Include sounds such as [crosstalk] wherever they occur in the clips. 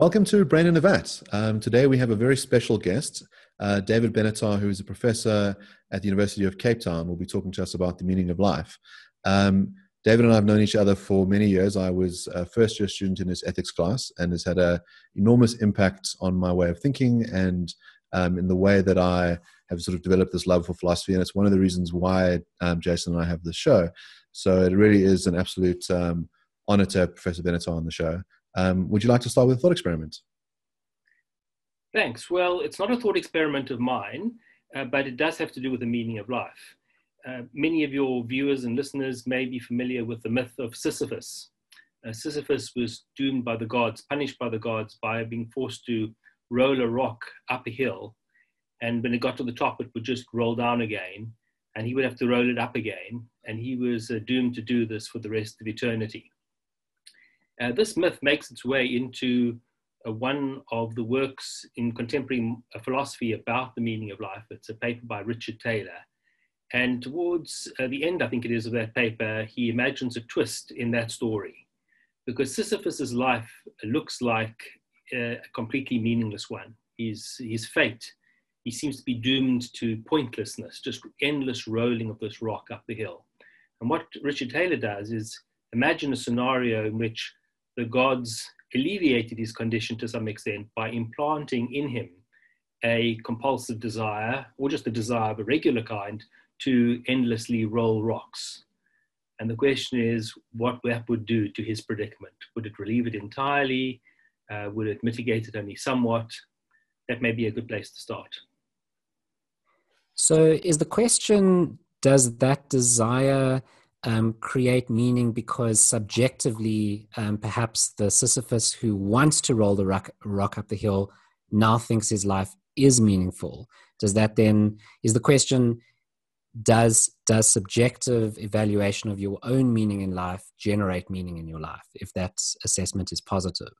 Welcome to Brain in a Vat. Um, today we have a very special guest, uh, David Benatar, who is a professor at the University of Cape Town, will be talking to us about the meaning of life. Um, David and I have known each other for many years. I was a first year student in his ethics class and has had an enormous impact on my way of thinking and um, in the way that I have sort of developed this love for philosophy. And it's one of the reasons why um, Jason and I have this show. So it really is an absolute um, honor to have Professor Benatar on the show. Um, would you like to start with a thought experiment? Thanks. Well, it's not a thought experiment of mine, uh, but it does have to do with the meaning of life. Uh, many of your viewers and listeners may be familiar with the myth of Sisyphus. Uh, Sisyphus was doomed by the gods, punished by the gods by being forced to roll a rock up a hill. And when it got to the top, it would just roll down again. And he would have to roll it up again. And he was uh, doomed to do this for the rest of eternity. Uh, this myth makes its way into uh, one of the works in contemporary uh, philosophy about the meaning of life. It's a paper by Richard Taylor. And towards uh, the end, I think it is, of that paper, he imagines a twist in that story. Because Sisyphus's life looks like a completely meaningless one. His, his fate, he seems to be doomed to pointlessness, just endless rolling of this rock up the hill. And what Richard Taylor does is imagine a scenario in which the gods alleviated his condition to some extent by implanting in him a compulsive desire, or just a desire of a regular kind, to endlessly roll rocks. And the question is what that would do to his predicament. Would it relieve it entirely? Uh, would it mitigate it only somewhat? That may be a good place to start. So, is the question does that desire um, create meaning because subjectively, um, perhaps the Sisyphus who wants to roll the rock, rock up the hill now thinks his life is meaningful. Does that then, is the question, does, does subjective evaluation of your own meaning in life generate meaning in your life if that assessment is positive?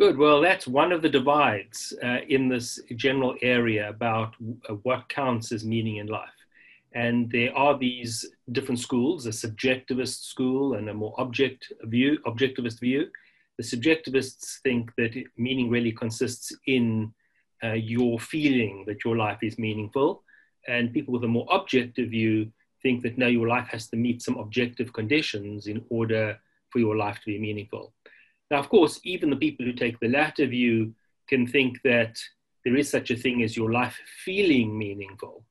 Good. Well, that's one of the divides uh, in this general area about uh, what counts as meaning in life. And there are these different schools, a subjectivist school and a more object view, objectivist view. The subjectivists think that meaning really consists in uh, your feeling that your life is meaningful. And people with a more objective view think that no, your life has to meet some objective conditions in order for your life to be meaningful. Now, of course, even the people who take the latter view can think that there is such a thing as your life feeling meaningful.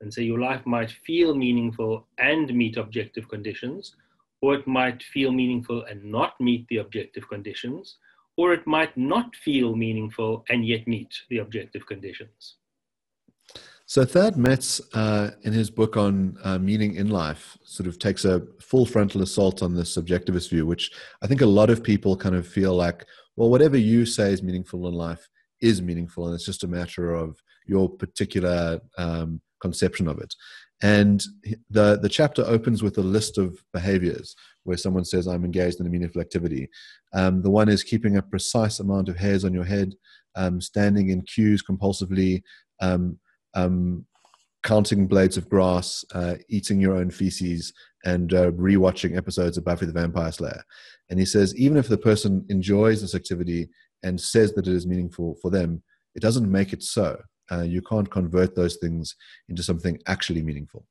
And so your life might feel meaningful and meet objective conditions, or it might feel meaningful and not meet the objective conditions, or it might not feel meaningful and yet meet the objective conditions. So Thad Metz, uh, in his book on uh, meaning in life, sort of takes a full frontal assault on the subjectivist view, which I think a lot of people kind of feel like, well, whatever you say is meaningful in life is meaningful, and it's just a matter of your particular um, conception of it. And the, the chapter opens with a list of behaviors where someone says, I'm engaged in a meaningful activity. Um, the one is keeping a precise amount of hairs on your head, um, standing in queues compulsively, um, um counting blades of grass, uh, eating your own feces, and uh, rewatching episodes of Buffy the Vampire Slayer. And he says, even if the person enjoys this activity and says that it is meaningful for them, it doesn't make it so uh, you can't convert those things into something actually meaningful.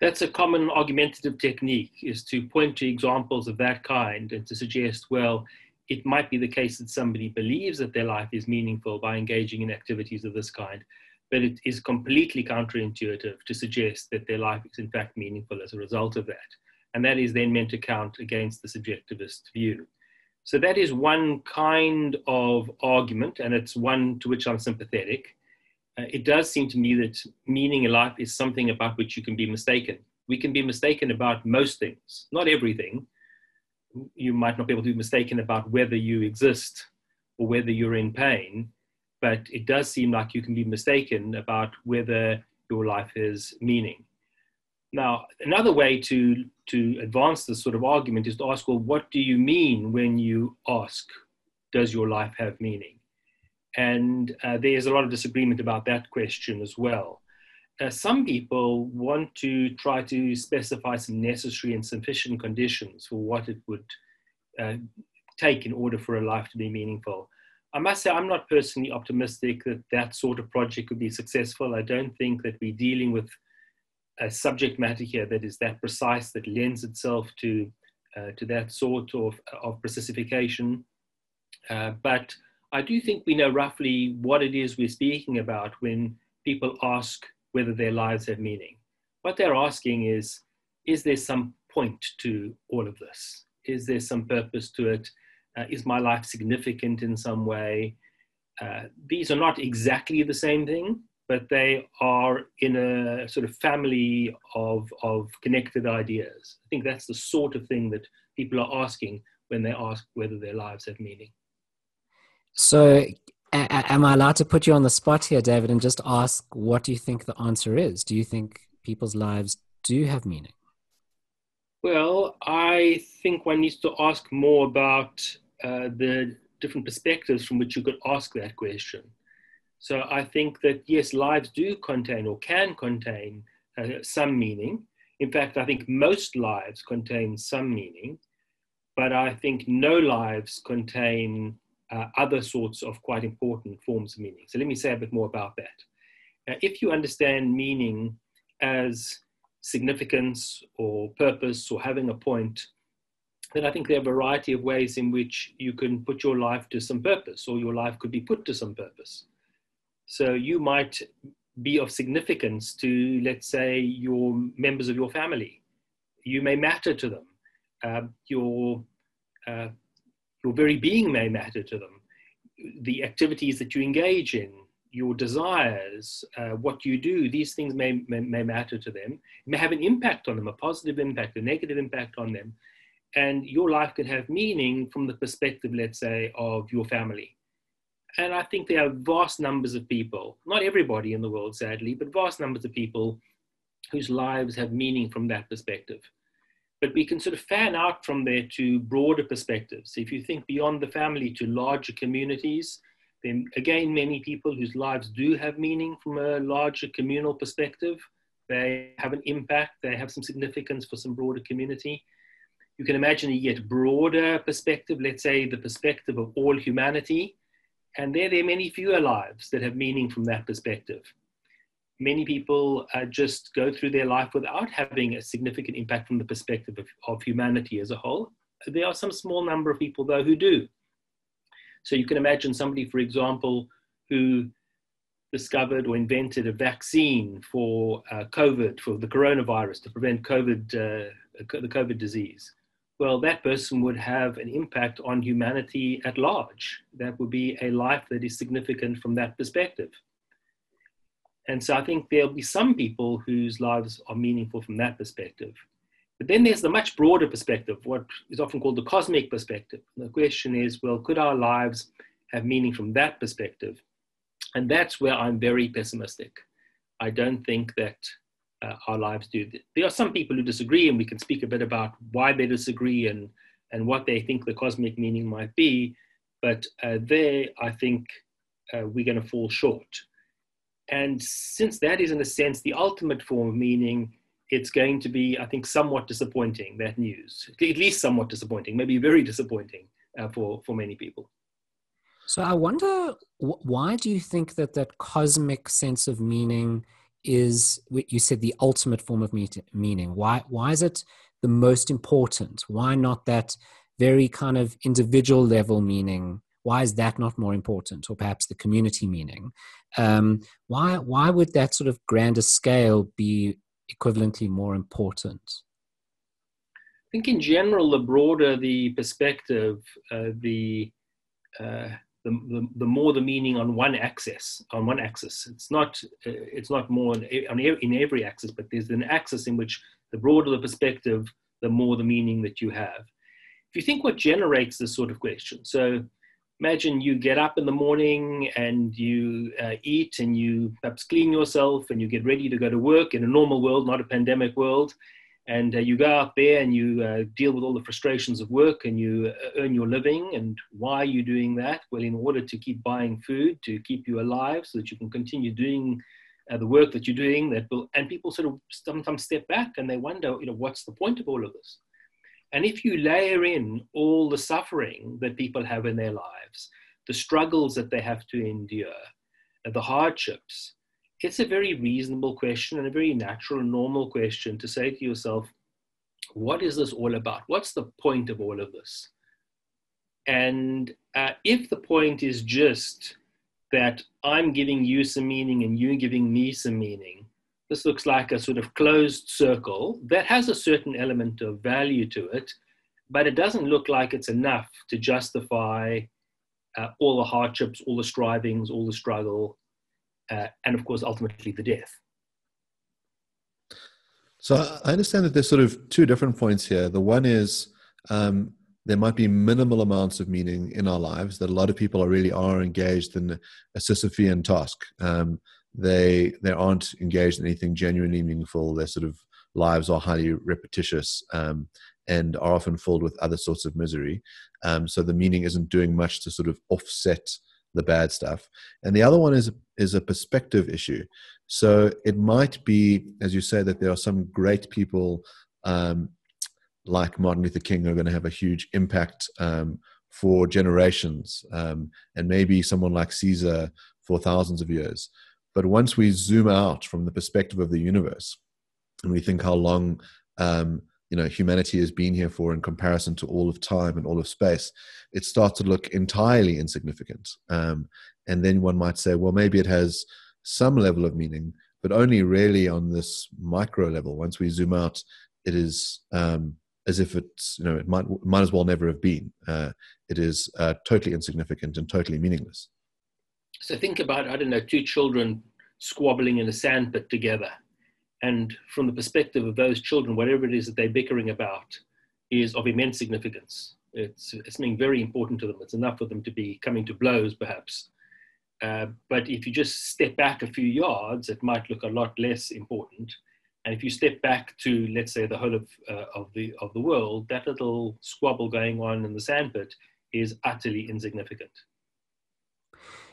That's a common argumentative technique is to point to examples of that kind and to suggest, well, it might be the case that somebody believes that their life is meaningful by engaging in activities of this kind, but it is completely counterintuitive to suggest that their life is in fact meaningful as a result of that. And that is then meant to count against the subjectivist view. So that is one kind of argument, and it's one to which I'm sympathetic. Uh, it does seem to me that meaning in life is something about which you can be mistaken. We can be mistaken about most things, not everything. You might not be able to be mistaken about whether you exist or whether you're in pain, but it does seem like you can be mistaken about whether your life has meaning. Now, another way to, to advance this sort of argument is to ask, well, what do you mean when you ask, does your life have meaning? And uh, there's a lot of disagreement about that question as well. Uh, some people want to try to specify some necessary and sufficient conditions for what it would uh, take in order for a life to be meaningful. I must say, I'm not personally optimistic that that sort of project could be successful. I don't think that we're dealing with a subject matter here that is that precise, that lends itself to, uh, to that sort of, of specification. Uh, but I do think we know roughly what it is we're speaking about when people ask whether their lives have meaning. What they're asking is, is there some point to all of this? Is there some purpose to it? Uh, is my life significant in some way? Uh, these are not exactly the same thing, but they are in a sort of family of, of connected ideas. I think that's the sort of thing that people are asking when they ask whether their lives have meaning. So, a- am I allowed to put you on the spot here, David, and just ask what do you think the answer is? Do you think people's lives do have meaning? Well, I think one needs to ask more about uh, the different perspectives from which you could ask that question. So I think that yes, lives do contain or can contain uh, some meaning. In fact, I think most lives contain some meaning, but I think no lives contain uh, other sorts of quite important forms of meaning. So let me say a bit more about that. Uh, if you understand meaning as significance or purpose or having a point, then I think there are a variety of ways in which you can put your life to some purpose or your life could be put to some purpose. So you might be of significance to, let's say, your members of your family. You may matter to them. Uh, your, uh, your very being may matter to them. The activities that you engage in, your desires, uh, what you do, these things may, may, may, matter to them. It may have an impact on them, a positive impact, a negative impact on them. And your life can have meaning from the perspective, let's say, of your family. And I think there are vast numbers of people, not everybody in the world, sadly, but vast numbers of people whose lives have meaning from that perspective. But we can sort of fan out from there to broader perspectives. If you think beyond the family to larger communities, then again, many people whose lives do have meaning from a larger communal perspective. They have an impact, they have some significance for some broader community. You can imagine a yet broader perspective, let's say the perspective of all humanity. And there, there are many fewer lives that have meaning from that perspective. Many people uh, just go through their life without having a significant impact from the perspective of, of humanity as a whole. There are some small number of people, though, who do. So you can imagine somebody, for example, who discovered or invented a vaccine for uh, COVID, for the coronavirus, to prevent COVID, uh, the COVID disease. Well, that person would have an impact on humanity at large. That would be a life that is significant from that perspective. And so I think there'll be some people whose lives are meaningful from that perspective. But then there's the much broader perspective, what is often called the cosmic perspective. The question is, well, could our lives have meaning from that perspective? And that's where I'm very pessimistic. I don't think that uh, our lives do. There are some people who disagree, and we can speak a bit about why they disagree and, and what they think the cosmic meaning might be. But uh, there, I think uh, we're going to fall short. And since that is, in a sense, the ultimate form of meaning, it's going to be, I think, somewhat disappointing, that news. At least somewhat disappointing, maybe very disappointing uh, for, for many people. So I wonder, why do you think that that cosmic sense of meaning is, what you said, the ultimate form of meaning? Why, why is it the most important? Why not that very kind of individual level meaning? Why is that not more important, or perhaps the community meaning? Um, why why would that sort of grander scale be equivalently more important? I think in general, the broader the perspective, uh, the, uh, the, the, the, more the meaning on one axis, on one axis. It's not, uh, it's not more on, on, in every axis, but there's an axis in which the broader the perspective, the more the meaning that you have. If you think what generates this sort of question, so imagine you get up in the morning and you uh, eat and you perhaps clean yourself and you get ready to go to work in a normal world, not a pandemic world. And uh, you go out there and you uh, deal with all the frustrations of work and you uh, earn your living. And why are you doing that? Well, in order to keep buying food, to keep you alive so that you can continue doing uh, the work that you're doing. That will, and people sort of sometimes step back and they wonder, you know, what's the point of all of this? And if you layer in all the suffering that people have in their lives, the struggles that they have to endure, the hardships, it's a very reasonable question and a very natural, normal question to say to yourself, what is this all about? What's the point of all of this? And uh, if the point is just that I'm giving you some meaning and you're giving me some meaning, this looks like a sort of closed circle that has a certain element of value to it, but it doesn't look like it's enough to justify uh, all the hardships, all the strivings, all the struggle, uh, and of course, ultimately the death. So I understand that there's sort of two different points here. The one is um, there might be minimal amounts of meaning in our lives that a lot of people are really are engaged in a Sisyphean task. Um, they they aren't engaged in anything genuinely meaningful. Their sort of lives are highly repetitious um, and are often filled with other sorts of misery. Um, so the meaning isn't doing much to sort of offset the bad stuff. And the other one is is a perspective issue. So it might be, as you say, that there are some great people um, like Martin Luther King are going to have a huge impact um, for generations, um, and maybe someone like Caesar for thousands of years. But once we zoom out from the perspective of the universe, and we think how long um, you know humanity has been here for in comparison to all of time and all of space, it starts to look entirely insignificant. Um, and then one might say, well, maybe it has some level of meaning, but only really on this micro level. Once we zoom out, it is um, as if it's you know it might might as well never have been. Uh, it is uh, totally insignificant and totally meaningless. So think about I don't know two children squabbling in a sandpit together, and from the perspective of those children, whatever it is that they're bickering about is of immense significance. It's, it's something very important to them. It's enough for them to be coming to blows, perhaps. Uh, but if you just step back a few yards, it might look a lot less important. And if you step back to, let's say, the whole of, uh, of, the, of the world, that little squabble going on in the sandpit is utterly insignificant.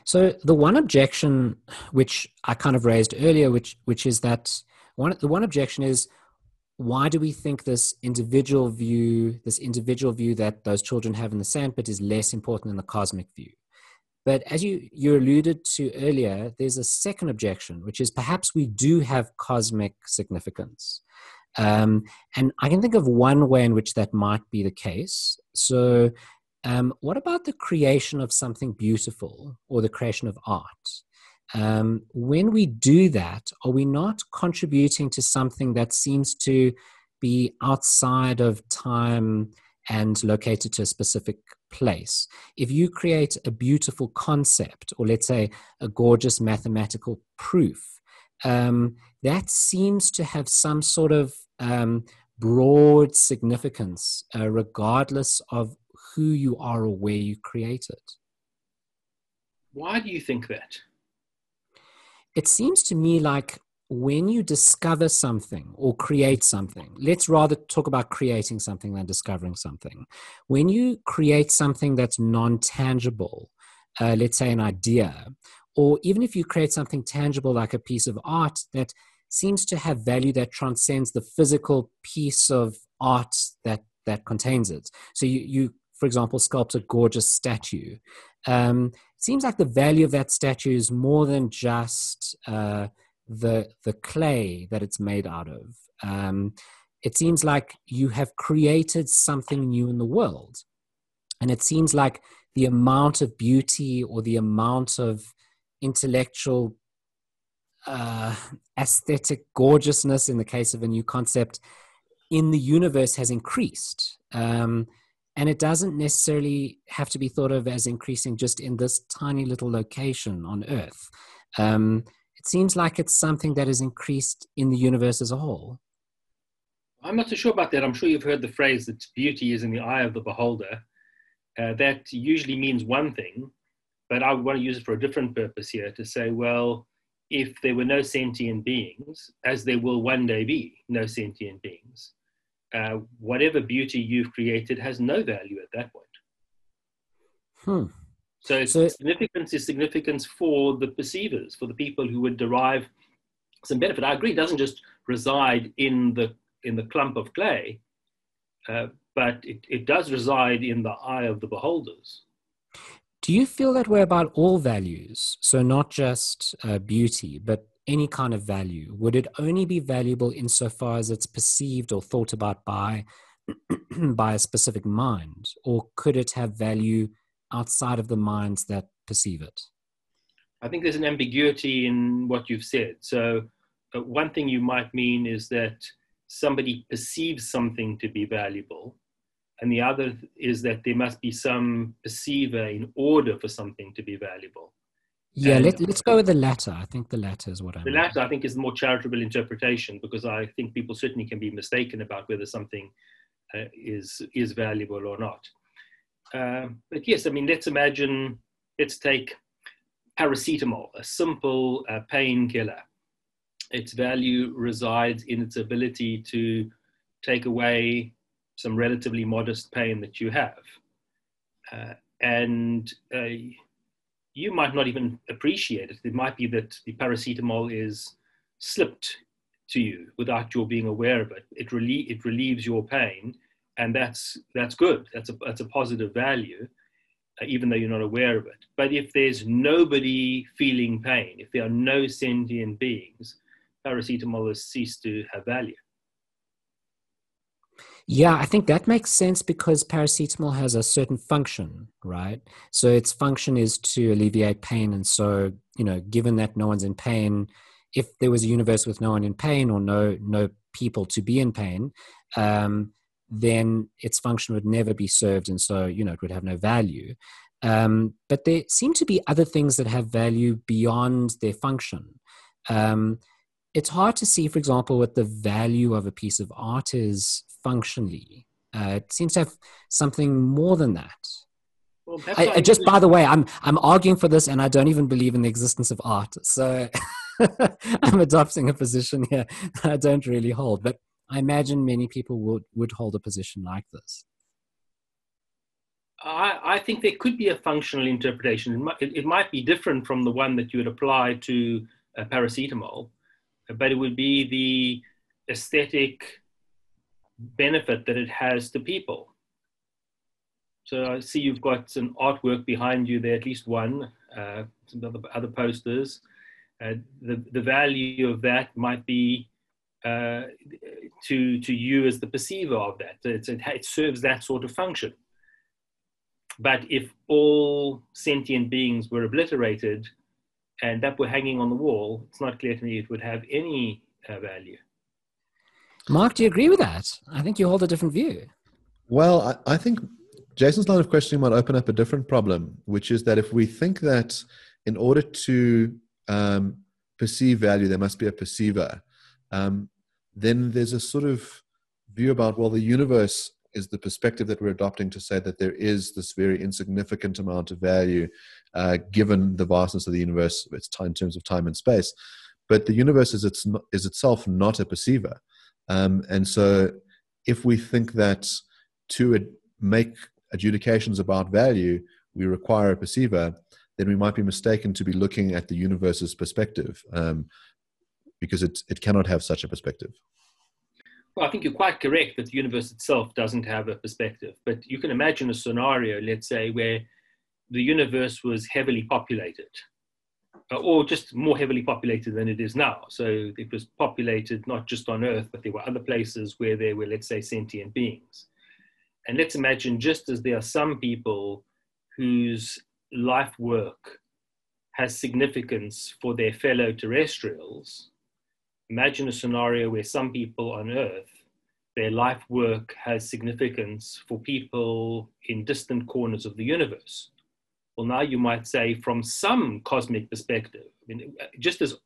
So the one objection which I kind of raised earlier, which which is that one the one objection is why do we think this individual view, this individual view that those children have in the sandpit is less important than the cosmic view? But as you, you alluded to earlier, there's a second objection, which is perhaps we do have cosmic significance. Um, and I can think of one way in which that might be the case. So, um, what about the creation of something beautiful or the creation of art? Um, when we do that, are we not contributing to something that seems to be outside of time and located to a specific place. If you create a beautiful concept, or let's say a gorgeous mathematical proof, um, that seems to have some sort of um, broad significance, uh, regardless of who you are or where you create it. Why do you think that? It seems to me like when you discover something or create something, let's rather talk about creating something than discovering something. When you create something that's non tangible, uh, let's say an idea, or even if you create something tangible like a piece of art that seems to have value that transcends the physical piece of art that that contains it. So you, you for example, sculpt a gorgeous statue. Um, it seems like the value of that statue is more than just uh, the the clay that it's made out of. Um, it seems like you have created something new in the world, and it seems like the amount of beauty or the amount of intellectual uh, aesthetic gorgeousness in the case of a new concept in the universe has increased. Um, and it doesn't necessarily have to be thought of as increasing just in this tiny little location on Earth. Um, it seems like it's something that is increased in the universe as a whole. I'm not so sure about that. I'm sure you've heard the phrase that beauty is in the eye of the beholder. Uh, that usually means one thing, but I want to use it for a different purpose here to say, well, if there were no sentient beings, as there will one day be no sentient beings, uh, whatever beauty you've created has no value at that point. Hmm. So, so significance is significance for the perceivers, for the people who would derive some benefit. I agree, it doesn't just reside in the in the clump of clay. uh, but it, it does reside in the eye of the beholders. Do you feel that way about all values? So, not just uh, beauty, but any kind of value? Would it only be valuable insofar as it's perceived or thought about by, [clears throat] by a specific mind? Or could it have value outside of the minds that perceive it? I think there's an ambiguity in what you've said. So, uh, one thing you might mean is that somebody perceives something to be valuable, and the other is that there must be some perceiver in order for something to be valuable. Yeah, let, us go with the latter. I think the latter is what I The mean. latter, I think, is the more charitable interpretation because I think people certainly can be mistaken about whether something uh, is is valuable or not. Uh, but yes, I mean, let's imagine, let's take paracetamol, a simple uh, painkiller. Its value resides in its ability to take away some relatively modest pain that you have. Uh, and uh, you might not even appreciate it. It might be that the paracetamol is slipped to you without your being aware of it. It, relie- it relieves your pain, and that's, that's good. That's a, that's a positive value, uh, even though you're not aware of it. But if there's nobody feeling pain, if there are no sentient beings, paracetamol has ceased to have value. Yeah, I think that makes sense because paracetamol has a certain function, right? So its function is to alleviate pain. And so, you know, given that no one's in pain, if there was a universe with no one in pain or no no people to be in pain, um, then its function would never be served, and so you know it would have no value. Um, but there seem to be other things that have value beyond their function. Um, it's hard to see, for example, what the value of a piece of art is functionally. Uh, it seems to have something more than that. Well, I, I just by the way, I'm I'm arguing for this, and I don't even believe in the existence of art. So [laughs] I'm adopting a position here that I don't really hold. But I imagine many people would would hold a position like this. I, I think there could be a functional interpretation. It might, it, it might be different from the one that you would apply to uh, paracetamol, but it would be the aesthetic benefit that it has to people. So I see you've got some artwork behind you there, at least one, uh, some other, other posters. Uh, the, the value of that might be uh, to, to you as the perceiver of that. It's, it, it serves that sort of function. But if all sentient beings were obliterated and that were hanging on the wall, it's not clear to me it would have any uh, value. Mark, do you agree with that? I think you hold a different view. Well, I, I think Jason's line of questioning might open up a different problem, which is that if we think that in order to um, perceive value, there must be a perceiver, um, then there's a sort of view about, well, the universe is the perspective that we're adopting to say that there is this very insignificant amount of value uh, given the vastness of the universe, it's time in terms of time and space. But the universe is, its, is itself not a perceiver. Um, and so, if we think that to ad- make adjudications about value, we require a perceiver, then we might be mistaken to be looking at the universe's perspective um, because it, it cannot have such a perspective. Well, I think you're quite correct that the universe itself doesn't have a perspective. But you can imagine a scenario, let's say, where the universe was heavily populated or just more heavily populated than it is now. So it was populated not just on Earth, but there were other places where there were, let's say, sentient beings. And let's imagine just as there are some people whose life work has significance for their fellow terrestrials, imagine a scenario where some people on Earth, their life work has significance for people in distant corners of the universe. Well, now you might say, from some cosmic perspective, I mean, just as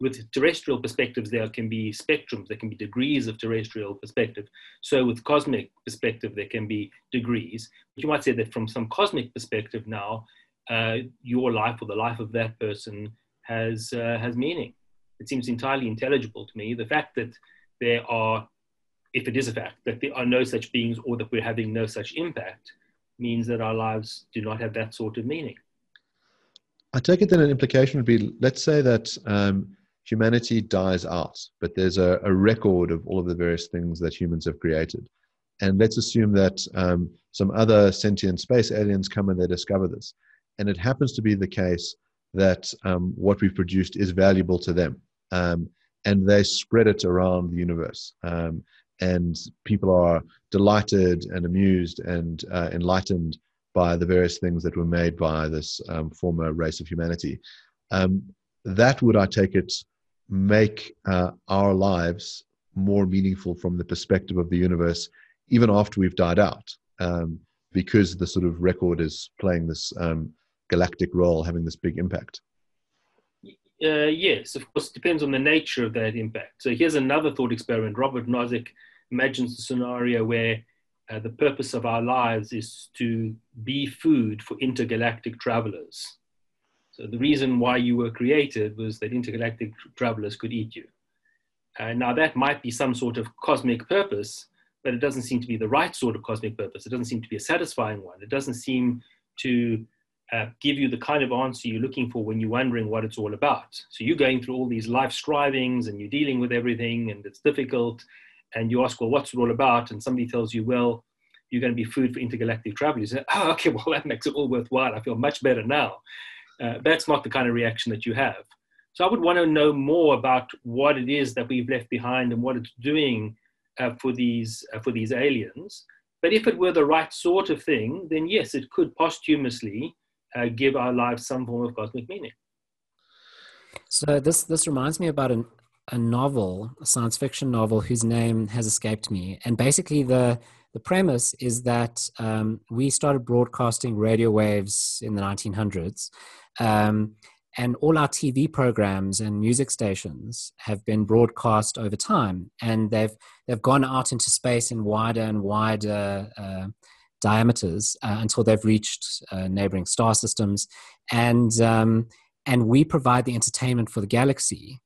with terrestrial perspectives, there can be spectrums, there can be degrees of terrestrial perspective. So, with cosmic perspective, there can be degrees. But you might say that from some cosmic perspective now, uh, your life or the life of that person has, uh, has meaning. It seems entirely intelligible to me. The fact that there are, if it is a fact, that there are no such beings or that we're having no such impact, means that our lives do not have that sort of meaning. I take it then an implication would be let's say that um, humanity dies out, but there's a, a, record of all of the various things that humans have created. and let's assume that um, some other sentient space aliens come and they discover this. And it happens to be the case that um, what we've produced is valuable to them. Um, and they spread it around the universe. And people are delighted and amused and uh, enlightened by the various things that were made by this um, former race of humanity. Um, that would, I take it, make uh, our lives more meaningful from the perspective of the universe, even after we've died out, um, because the sort of record is playing this um, galactic role, having this big impact. Uh, yes, of course, it depends on the nature of that impact. So here's another thought experiment. Robert Nozick imagines a scenario where uh, the purpose of our lives is to be food for intergalactic travelers. So the reason why you were created was that intergalactic travelers could eat you. Uh, now that might be some sort of cosmic purpose, but it doesn't seem to be the right sort of cosmic purpose. It doesn't seem to be a satisfying one. It doesn't seem to uh, give you the kind of answer you're looking for when you're wondering what it's all about. So you're going through all these life strivings and you're dealing with everything and it's difficult. And you ask, well, what's it all about? And somebody tells you, well, you're going to be food for intergalactic travelers. You say, [laughs] oh, okay, well, that makes it all worthwhile. I feel much better now. Uh, that's not the kind of reaction that you have. So I would want to know more about what it is that we've left behind and what it's doing uh, for these uh, for these aliens. But if it were the right sort of thing, then yes, it could posthumously uh, give our lives some form of cosmic meaning. So this this reminds me about an, a novel, a science fiction novel whose name has escaped me, and basically the the premise is that um, we started broadcasting radio waves in the 1900s. Um, and all our TV programs and music stations have been broadcast over time, and they've they've gone out into space in wider and wider uh, diameters uh, until they've reached uh, neighboring star systems, and um, and we provide the entertainment for the galaxy,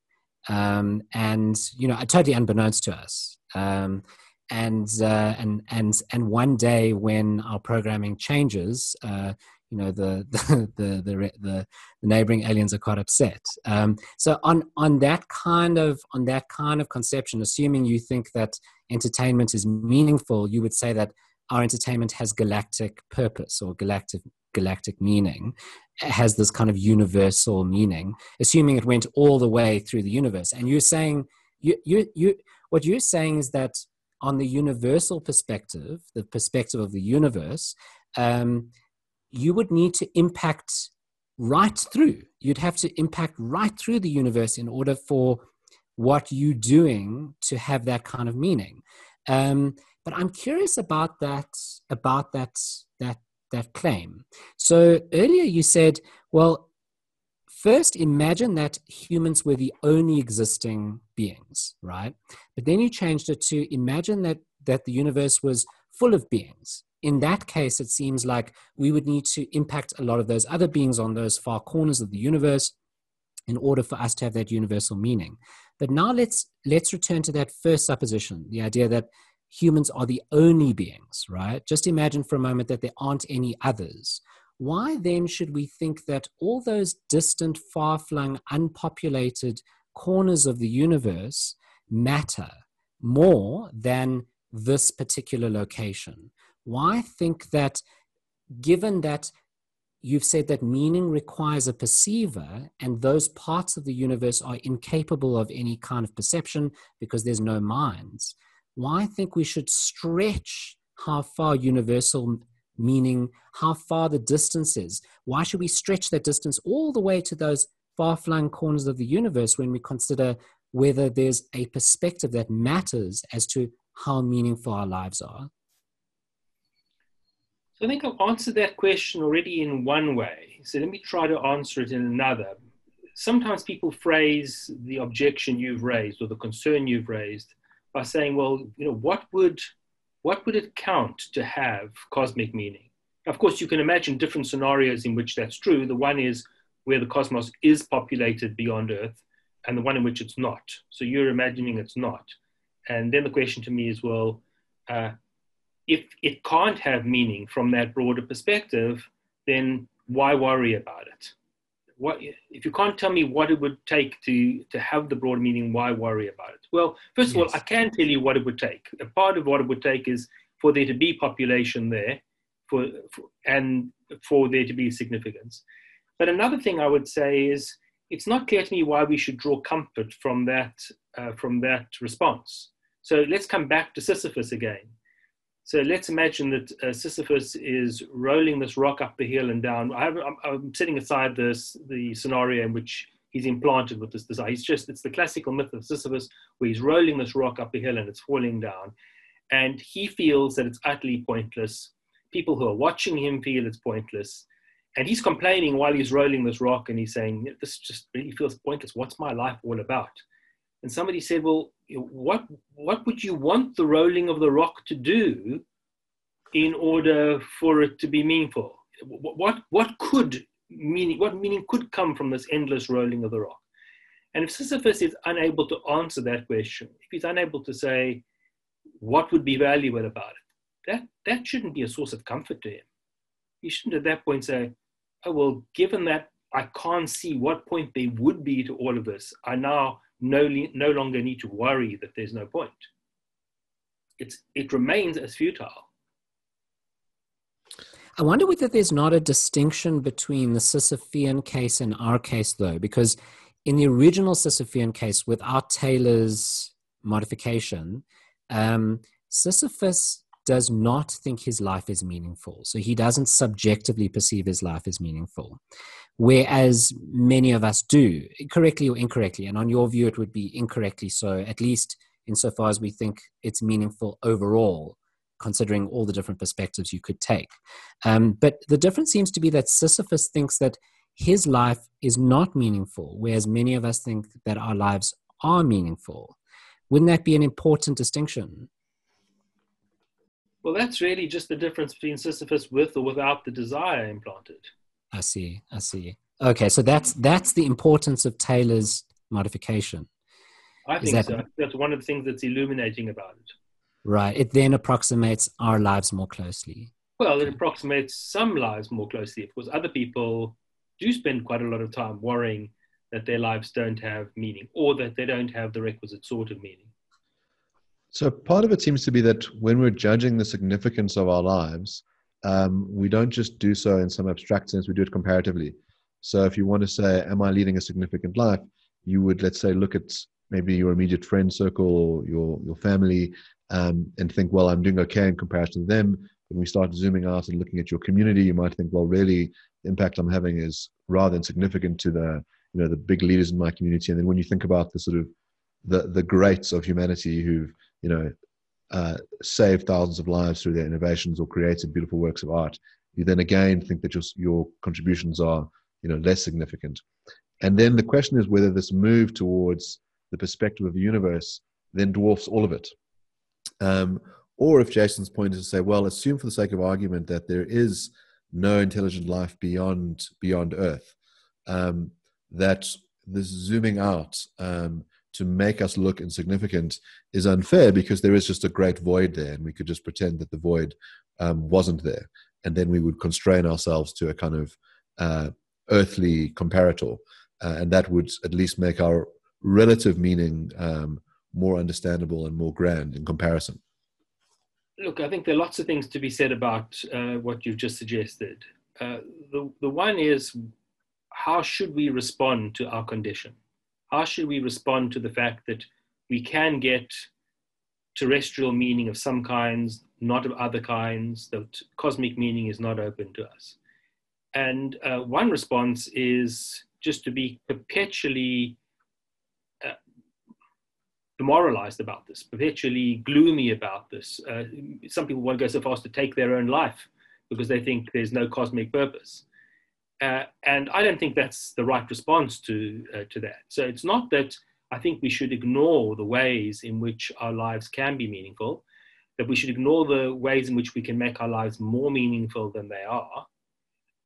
um, and you know, totally unbeknownst to us. Um, and uh, and and and one day when our programming changes, uh, you know the [laughs] the the the, the, neighboring aliens are quite upset. Um, so on on that kind of on that kind of conception, assuming you think that entertainment is meaningful, you would say that our entertainment has galactic purpose or galactic galactic meaning has this kind of universal meaning assuming it went all the way through the universe and you're saying you you you what you're saying is that on the universal perspective the perspective of the universe um, you would need to impact right through. You'd have to impact right through the universe in order for what you're doing to have that kind of meaning. Um, but I'm curious about that about that that that claim. So earlier you said, well, first imagine that humans were the only existing beings, right? But then you changed it to imagine that that the universe was full of beings in that case, it seems like we would need to impact a lot of those other beings on those far corners of the universe in order for us to have that universal meaning. But now let's let's return to that first supposition, the idea that humans are the only beings, right? Just imagine for a moment that there aren't any others. Why then should we think that all those distant, far flung, unpopulated corners of the universe matter more than this particular location? why think that given that you've said that meaning requires a perceiver and those parts of the universe are incapable of any kind of perception because there's no minds why I think we should stretch how far universal meaning how far the distance is why should we stretch that distance all the way to those far-flung corners of the universe when we consider whether there's a perspective that matters as to how meaningful our lives are so I think I've answered that question already in one way. So let me try to answer it in another. Sometimes people phrase the objection you've raised or the concern you've raised by saying, well, you know, what would what would it count to have cosmic meaning? Of course, you can imagine different scenarios in which that's true. The one is where the cosmos is populated beyond Earth, and the one in which it's not. So you're imagining it's not. And then the question to me is, well, uh, if it can't have meaning from that broader perspective, then why worry about it? What, if you can't tell me what it would take to, to have the broad meaning, why worry about it? Well, first of yes. all, I can tell you what it would take. A part of what it would take is for there to be population there, for, for and for there to be significance. But another thing I would say is it's not clear to me why we should draw comfort from that uh, from that response. So let's come back to Sisyphus again. So let's imagine that uh, Sisyphus is rolling this rock up the hill and down. I am setting aside this the scenario in which he's implanted with this desire. He's just it's the classical myth of Sisyphus where he's rolling this rock up the hill and it's falling down, and he feels that it's utterly pointless. People who are watching him feel it's pointless, and he's complaining while he's rolling this rock and he's saying, "This just really feels pointless. What's my life all about?" And somebody said, "Well, what what would you want the rolling of the rock to do in order for it to be meaningful? What what could meaning what meaning could come from this endless rolling of the rock?" And if Sisyphus is unable to answer that question, if he's unable to say what would be valuable about it, that that shouldn't be a source of comfort to him. He shouldn't at that point say, "Oh well, given that I can't see what point there would be to all of this, I now no, no longer need to worry that there's no point. It's, it remains as futile. I wonder whether there's not a distinction between the Sisyphean case and our case, though, because in the original Sisyphean case, without Taylor's modification, um, Sisyphus does not think his life is meaningful. So he doesn't subjectively perceive his life as meaningful whereas many of us do, correctly or incorrectly. And on your view, it would be incorrectly so, at least insofar as we think it's meaningful overall, considering all the different perspectives you could take. Um, but the difference seems to be that Sisyphus thinks that his life is not meaningful, whereas many of us think that our lives are meaningful. Wouldn't that be an important distinction? Well, that's really just the difference between Sisyphus with or without the desire implanted. I see. I see. Okay, so that's that's the importance of Taylor's modification. I think that, so. That's one of the things that's illuminating about it. Right. It then approximates our lives more closely. Well, it approximates some lives more closely. Of course, other people do spend quite a lot of time worrying that their lives don't have meaning or that they don't have the requisite sort of meaning. So, part of it seems to be that when we're judging the significance of our lives, um, we don't just do so in some abstract sense, we do it comparatively. So if you want to say, Am I leading a significant life? You would, let's say, look at maybe your immediate friend circle or your, your family um, and think, Well, I'm doing okay in comparison to them. When we start zooming out and looking at your community, you might think, Well, really, the impact I'm having is rather insignificant to the you know the big leaders in my community. And then when you think about the sort of the the greats of humanity who've you know uh, saved thousands of lives through their innovations or created beautiful works of art, you then again think that your, your contributions are you know, less significant. And then the question is whether this move towards the perspective of the universe then dwarfs all of it. Um, or if Jason's point is to say, well, assume for the sake of argument that there is no intelligent life beyond beyond Earth, um, that this zooming out um, to make us look insignificant is unfair because there is just a great void there, and we could just pretend that the void um, wasn't there, and then we would constrain ourselves to a kind of uh, earthly comparator, uh, and that would at least make our relative meaning um, more understandable and more grand in comparison. Look, I think there are lots of things to be said about uh, what you've just suggested. Uh, the, the one is how should we respond to our condition? How should we respond to the fact that we can get terrestrial meaning of some kinds, not of other kinds, that cosmic meaning is not open to us? And uh, one response is just to be perpetually uh, demoralized about this, perpetually gloomy about this. Uh, some people want to go so far as to take their own life because they think there's no cosmic purpose. Uh, and I don't think that's the right response to, uh, to that. So it's not that I think we should ignore the ways in which our lives can be meaningful, that we should ignore the ways in which we can make our lives more meaningful than they are.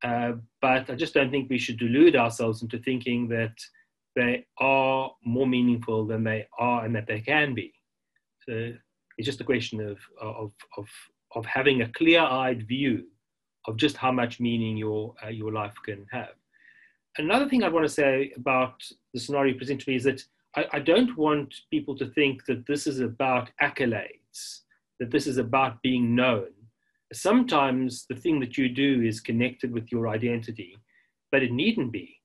Uh, but I just don't think we should delude ourselves into thinking that they are more meaningful than they are and that they can be. So it's just a question of, of, of, of having a clear eyed view of just how much meaning your, uh, your life can have. Another thing I want to say about the scenario presented to me is that I, I, don't want people to think that this is about accolades, that this is about being known. Sometimes the thing that you do is connected with your identity, but it needn't be.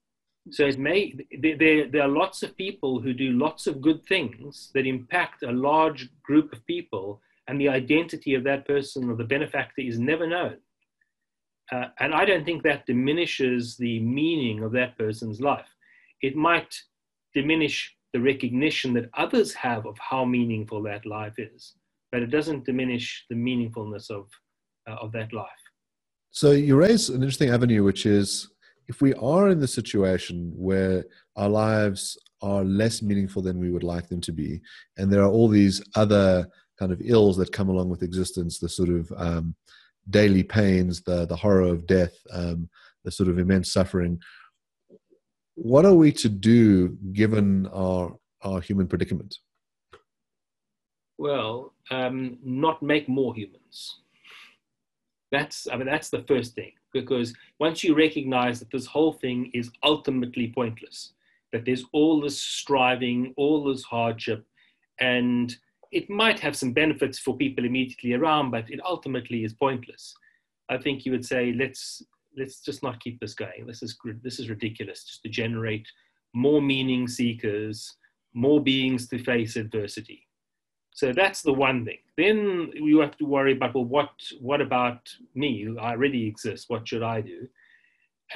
So it may there, there are lots of people who do lots of good things that impact a large group of people, and the identity of that person or the benefactor is never known. Uh, and I don't think that diminishes the meaning of that person's life. It might diminish the recognition that others have of how meaningful that life is, but it doesn't diminish the meaningfulness of, uh, of that life. So you raise an interesting avenue, which is if we are in the situation where our lives are less meaningful than we would like them to be, and there are all these other kind of ills that come along with existence, the sort of um, daily pains, the the horror of death, um, the sort of immense suffering. What are we to do given our our human predicament? Well, um, not make more humans. That's I mean that's the first thing because once you recognize that this whole thing is ultimately pointless, that there's all this striving, all this hardship, and it might have some benefits for people immediately around, but it ultimately is pointless. I think you would say, let's let's just not keep this going. This is this is ridiculous. Just to generate more meaning seekers, more beings to face adversity. So that's the one thing. Then you have to worry about well, what what about me? I already exist. What should I do?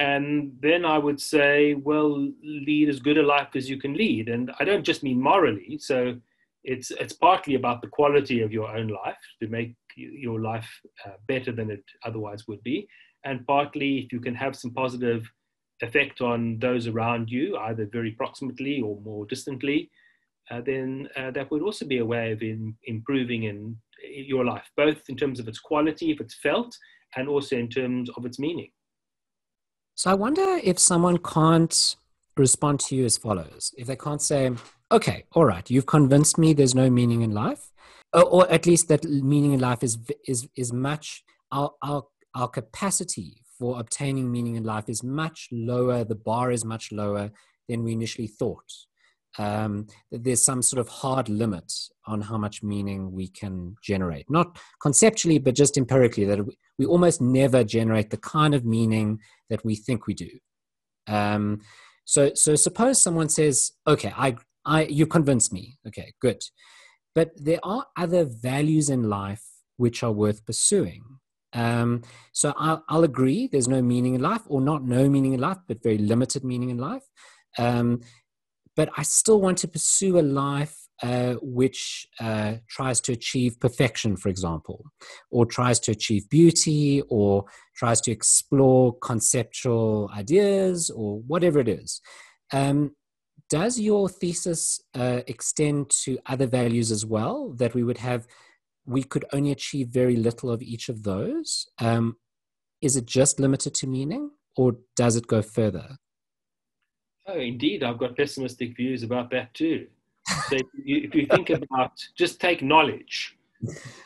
And then I would say, well, lead as good a life as you can lead. And I don't just mean morally. So it's it's partly about the quality of your own life to make your life uh, better than it otherwise would be. And partly if you can have some positive effect on those around you either very proximately or more distantly uh, then uh, that would also be a way of in, improving in, in your life both in terms of its quality if it's felt and also in terms of its meaning. So i wonder if someone can't respond to you as follows. If they can't say okay, all right, you've convinced me there's no meaning in life, or, or at least that meaning in life is is is much our our our capacity for obtaining meaning in life is much lower. The bar is much lower than we initially thought. Um, there's some sort of hard limit on how much meaning we can generate, not conceptually, but just empirically, that we almost never generate the kind of meaning that we think we do. Um, so, so suppose someone says, "Okay, I I you convinced me. Okay, good. But there are other values in life which are worth pursuing. Um, so I'll, I'll, agree there's no meaning in life, or not no meaning in life, but very limited meaning in life. Um, but I still want to pursue a life uh, which uh, tries to achieve perfection, for example, or tries to achieve beauty, or tries to explore conceptual ideas, or whatever it is. Um, does your thesis uh, extend to other values as well that we would have we could only achieve very little of each of those? Um, is it just limited to meaning or does it go further? Oh indeed i've got pessimistic views about that too. So if you, if you think [laughs] about just take knowledge.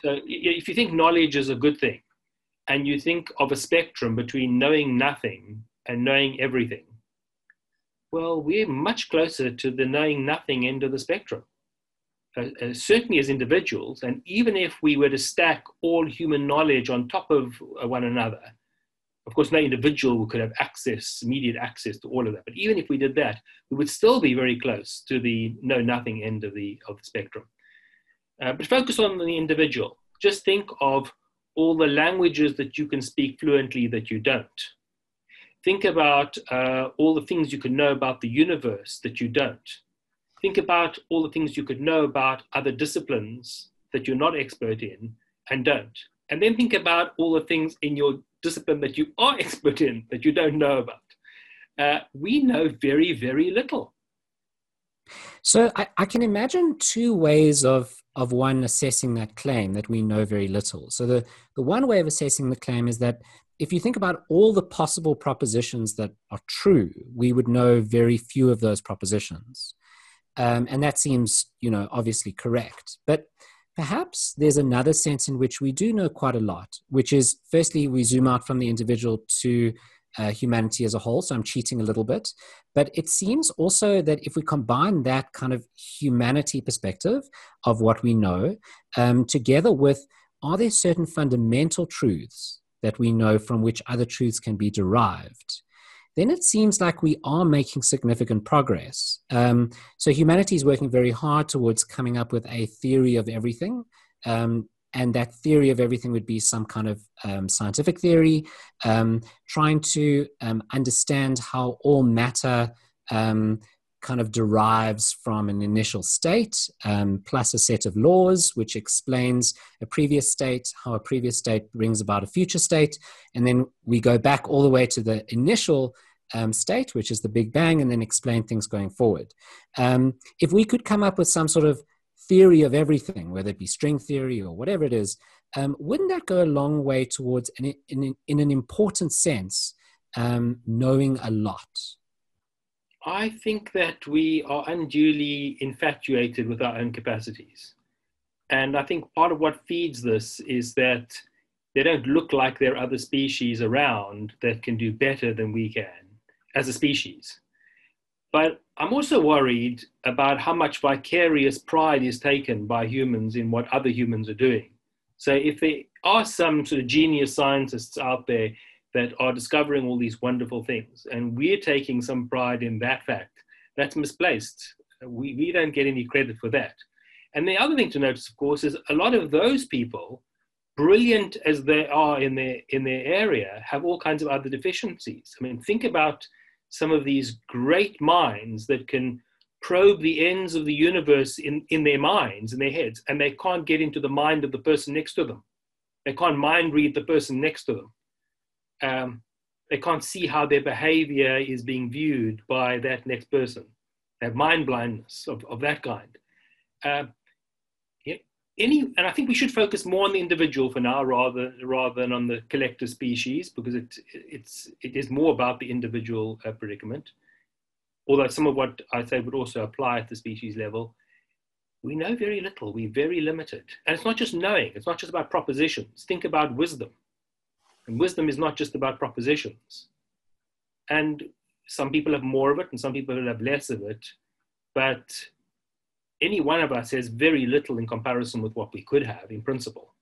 So if you think knowledge is a good thing and you think of a spectrum between knowing nothing and knowing everything well, we're much closer to the knowing nothing end of the spectrum. Uh, uh, certainly as individuals, and even if we were to stack all human knowledge on top of uh, one another, of course, no individual could have access, immediate access to all of that. But even if we did that, we would still be very close to the know nothing end of the, of the spectrum. Uh, but focus on the individual. Just think of all the languages that you can speak fluently that you don't Think about uh, all the things you could know about the universe that you don't. Think about all the things you could know about other disciplines that you're not expert in and don't. And then think about all the things in your discipline that you are [laughs] expert in that you don't know about. Uh, we know very, very little. So I, I, can imagine two ways of of one assessing that claim that we know very little. So the, the one way of assessing the claim is that if you think about all the possible propositions that are true, we would know very few of those propositions. Um, and that seems, you know, obviously correct. But perhaps there's another sense in which we do know quite a lot, which is firstly, we zoom out from the individual to uh, humanity as a whole. So I'm cheating a little bit. But it seems also that if we combine that kind of humanity perspective of what we know um, together with are there certain fundamental truths that we know from which other truths can be derived? Then it seems like we are making significant progress. Um, so humanity is working very hard towards coming up with a theory of everything. Um, and that theory of everything would be some kind of um, scientific theory, um, trying to um, understand how all matter um, kind of derives from an initial state, um, plus a set of laws which explains a previous state, how a previous state brings about a future state, and then we go back all the way to the initial um, state, which is the Big Bang, and then explain things going forward. if we could come up with some sort of theory of everything, whether it be string theory or whatever it is, um, wouldn't that go a long way towards, in, in, in an important sense, um, knowing a lot? I think that we are unduly infatuated with our own capacities. And I think part of what feeds this is that they don't look like there are other species around that can do better than we can as a species. But I'm also worried about how much vicarious pride is taken by humans in what other humans are doing. So if there are some sort of genius scientists out there that are discovering all these wonderful things, and we're taking some pride in that fact, that's misplaced. We, we don't get any credit for that. And the other thing to notice, of course, is a lot of those people, brilliant as they are in their, in their area, have all kinds of other deficiencies. I mean, think about some of these great minds that can probe the ends of the universe in, in their minds, in their heads, and they can't get into the mind of the person next to them. They can't mind read the person next to them. Um, they can't see how their behavior is being viewed by that next person. They have mind blindness of, of that kind. Uh, any, and I think we should focus more on the individual for now rather rather than on the collective species because it it's it is more about the individual uh, predicament. Although some of what I say would also apply at the species level, we know very little. We're very limited, and it's not just knowing. It's not just about propositions. Think about wisdom, and wisdom is not just about propositions. And some people have more of it, and some people have less of it, but any one of us has very little in comparison with what we could have in principle.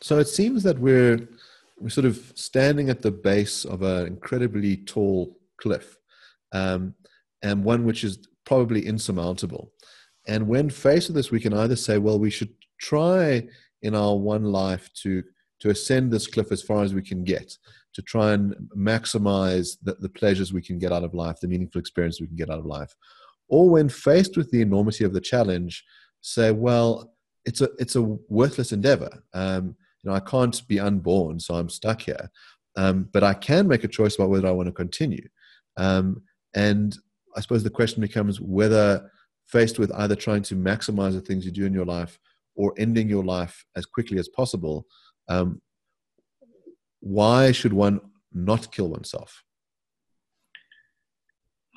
So it seems that we're we're sort of standing at the base of an incredibly tall cliff, um, and one which is probably insurmountable. And when faced with this, we can either say, well, we should try in our one life to to ascend this cliff as far as we can get, to try and maximize the, the pleasures we can get out of life, the meaningful experience we can get out of life, or when faced with the enormity of the challenge, say, well, it's a it's a worthless endeavor. Um, you know, I can't be unborn, so I'm stuck here. Um, but I can make a choice about whether I want to continue. Um, and I suppose the question becomes whether faced with either trying to maximize the things you do in your life or ending your life as quickly as possible, um, why should one not kill oneself?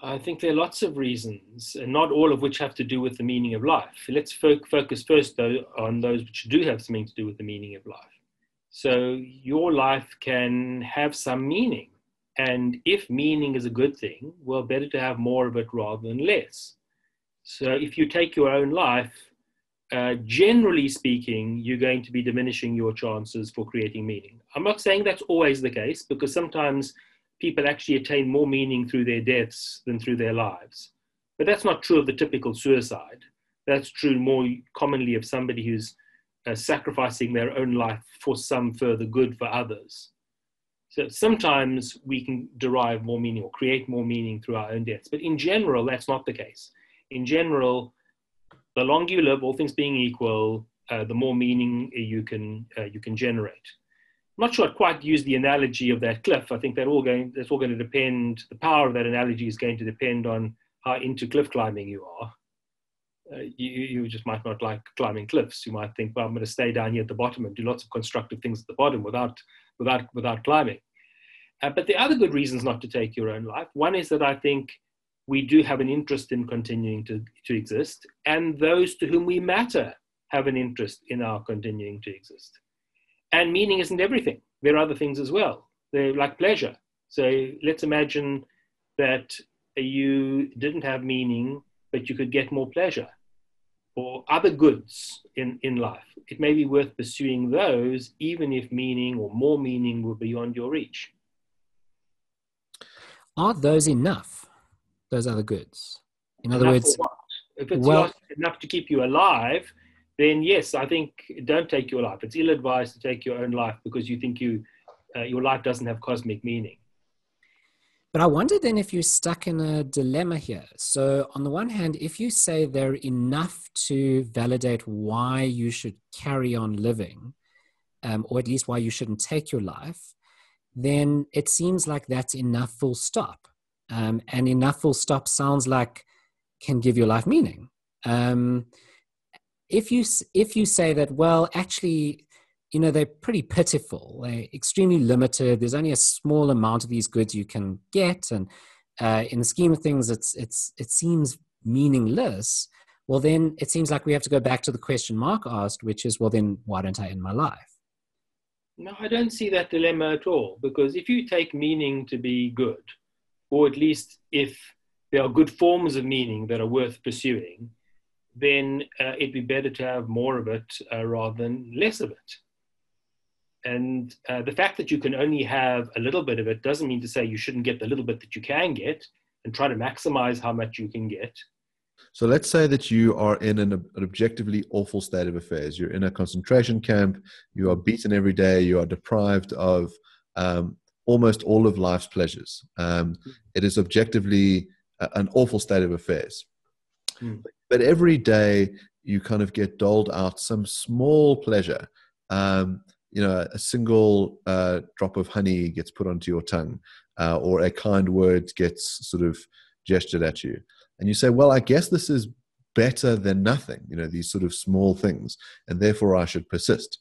I think there are lots of reasons, and not all of which have to do with the meaning of life. Let's fo- focus first, though, on those which do have something to do with the meaning of life. So, your life can have some meaning. And if meaning is a good thing, well, better to have more of it rather than less. So, if you take your own life, uh, generally speaking, you're going to be diminishing your chances for creating meaning. I'm not saying that's always the case because sometimes people actually attain more meaning through their deaths than through their lives. But that's not true of the typical suicide. That's true more commonly of somebody who's uh, sacrificing their own life for some further good for others. So sometimes we can derive more meaning or create more meaning through our own deaths. But in general, that's not the case. In general, the longer you live, all things being equal, uh, the more meaning you can, uh, you can generate. I'm not sure I'd quite use the analogy of that cliff. I think that all going that's all going to depend. The power of that analogy is going to depend on how into cliff climbing you are. Uh, you, you just might not like climbing cliffs. You might think, well, I'm going to stay down here at the bottom and do lots of constructive things at the bottom without without without climbing. Uh, but the other good reasons not to take your own life. One is that I think we do have an interest in continuing to, to exist, and those to whom we matter have an interest in our continuing to exist. And meaning isn't everything. there are other things as well. They're like pleasure. So let's imagine that you didn't have meaning, but you could get more pleasure or other goods in, in life. It may be worth pursuing those, even if meaning or more meaning were beyond your reach. Are those enough? Those other goods? In other enough words, if it's well, enough to keep you alive, then yes, I think don't take your life. It's ill-advised to take your own life because you think you uh, your life doesn't have cosmic meaning. But I wonder then if you're stuck in a dilemma here. So, on the one hand, if you say they're enough to validate why you should carry on living, um, or at least why you shouldn't take your life, then it seems like that's enough full stop. Um, and enough full stop sounds like can give your life meaning. Um, if you if you say that, well, actually, you know they're pretty pitiful they're extremely limited there's only a small amount of these goods you can get and uh, in the scheme of things it's it's it seems meaningless well then it seems like we have to go back to the question mark asked which is well then why don't i end my life no i don't see that dilemma at all because if you take meaning to be good or at least if there are good forms of meaning that are worth pursuing then uh, it'd be better to have more of it uh, rather than less of it and uh, the fact that you can only have a little bit of it doesn't mean to say you shouldn't get the little bit that you can get and try to maximize how much you can get. So let's say that you are in an, an, objectively awful state of affairs. You're in a concentration camp. You are beaten every day. You are deprived of um, almost all of life's pleasures. Um, it is objectively a, an awful state of affairs. Hmm. But every day you kind of get doled out some small pleasure. Um, you know a single uh, drop of honey gets put onto your tongue uh, or a kind word gets sort of gestured at you and you say well i guess this is better than nothing you know these sort of small things and therefore i should persist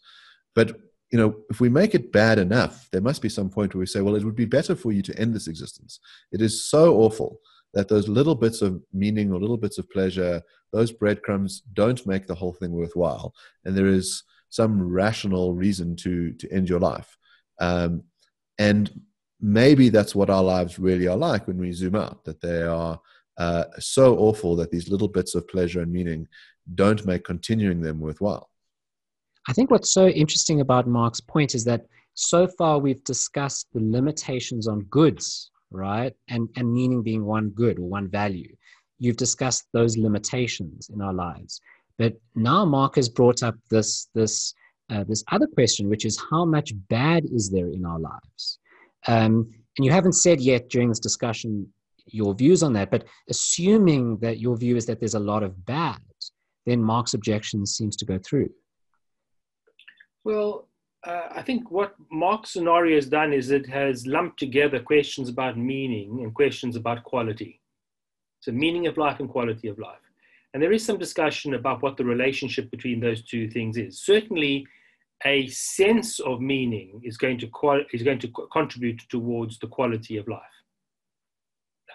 but you know if we make it bad enough there must be some point where we say well it would be better for you to end this existence. It is so awful that those little bits of meaning or little bits of pleasure those breadcrumbs don't make the whole thing worthwhile. And there is some rational reason to to end your life. Um, and maybe that's what our lives really are like when we zoom out that they are uh, so awful that these little bits of pleasure and meaning don't make continuing them worthwhile i think what's so interesting about mark's point is that so far we've discussed the limitations on goods right and and meaning being one good or one value you've discussed those limitations in our lives but now Mark has brought up this this uh, this other question, which is how much bad is there in our lives? Um, and you haven't said yet during this discussion your views on that, but assuming that your view is that there's a lot of bad, then Mark's objection seems to go through. Well, uh, I think what Mark's scenario has done is it has lumped together questions about meaning and questions about quality. So, meaning of life and quality of life. And there is some discussion about what the relationship between those two things is. Certainly, a sense of meaning is going to, is going to co- contribute towards the quality of life.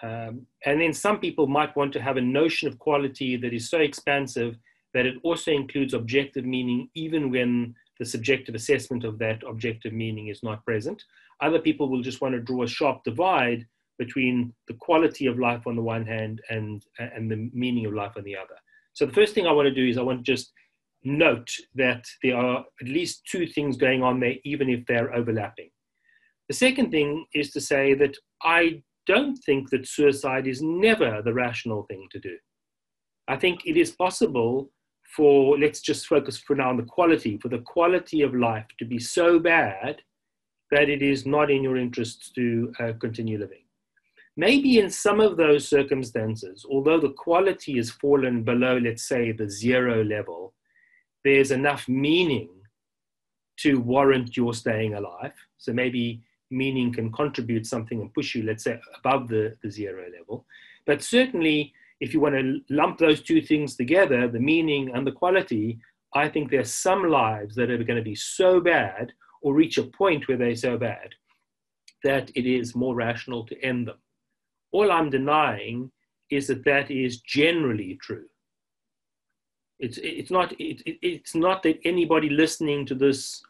Um, and then some people might want to have a notion of quality that is so expansive that it also includes objective meaning, even when the subjective assessment of that objective meaning is not present. Other people will just want to draw a sharp divide between the quality of life on the one hand and, and the meaning of life on the other. So the first thing I want to do is I want to just note that there are at least two things going on there, even if they're overlapping. The second thing is to say that I don't think that suicide is never the rational thing to do. I think it is possible for, let's just focus for now on the quality, for the quality of life to be so bad that it is not in your interest to uh, continue living. Maybe in some of those circumstances, although the quality has fallen below, let's say, the zero level, there's enough meaning to warrant your staying alive. So maybe meaning can contribute something and push you, let's say, above the, the zero level. But certainly, if you want to lump those two things together, the meaning and the quality, I think there's some lives that are going to be so bad or reach a point where they're so bad that it is more rational to end them. All I'm denying is that that is generally true. It's, it's, not, it, it's not that anybody listening to this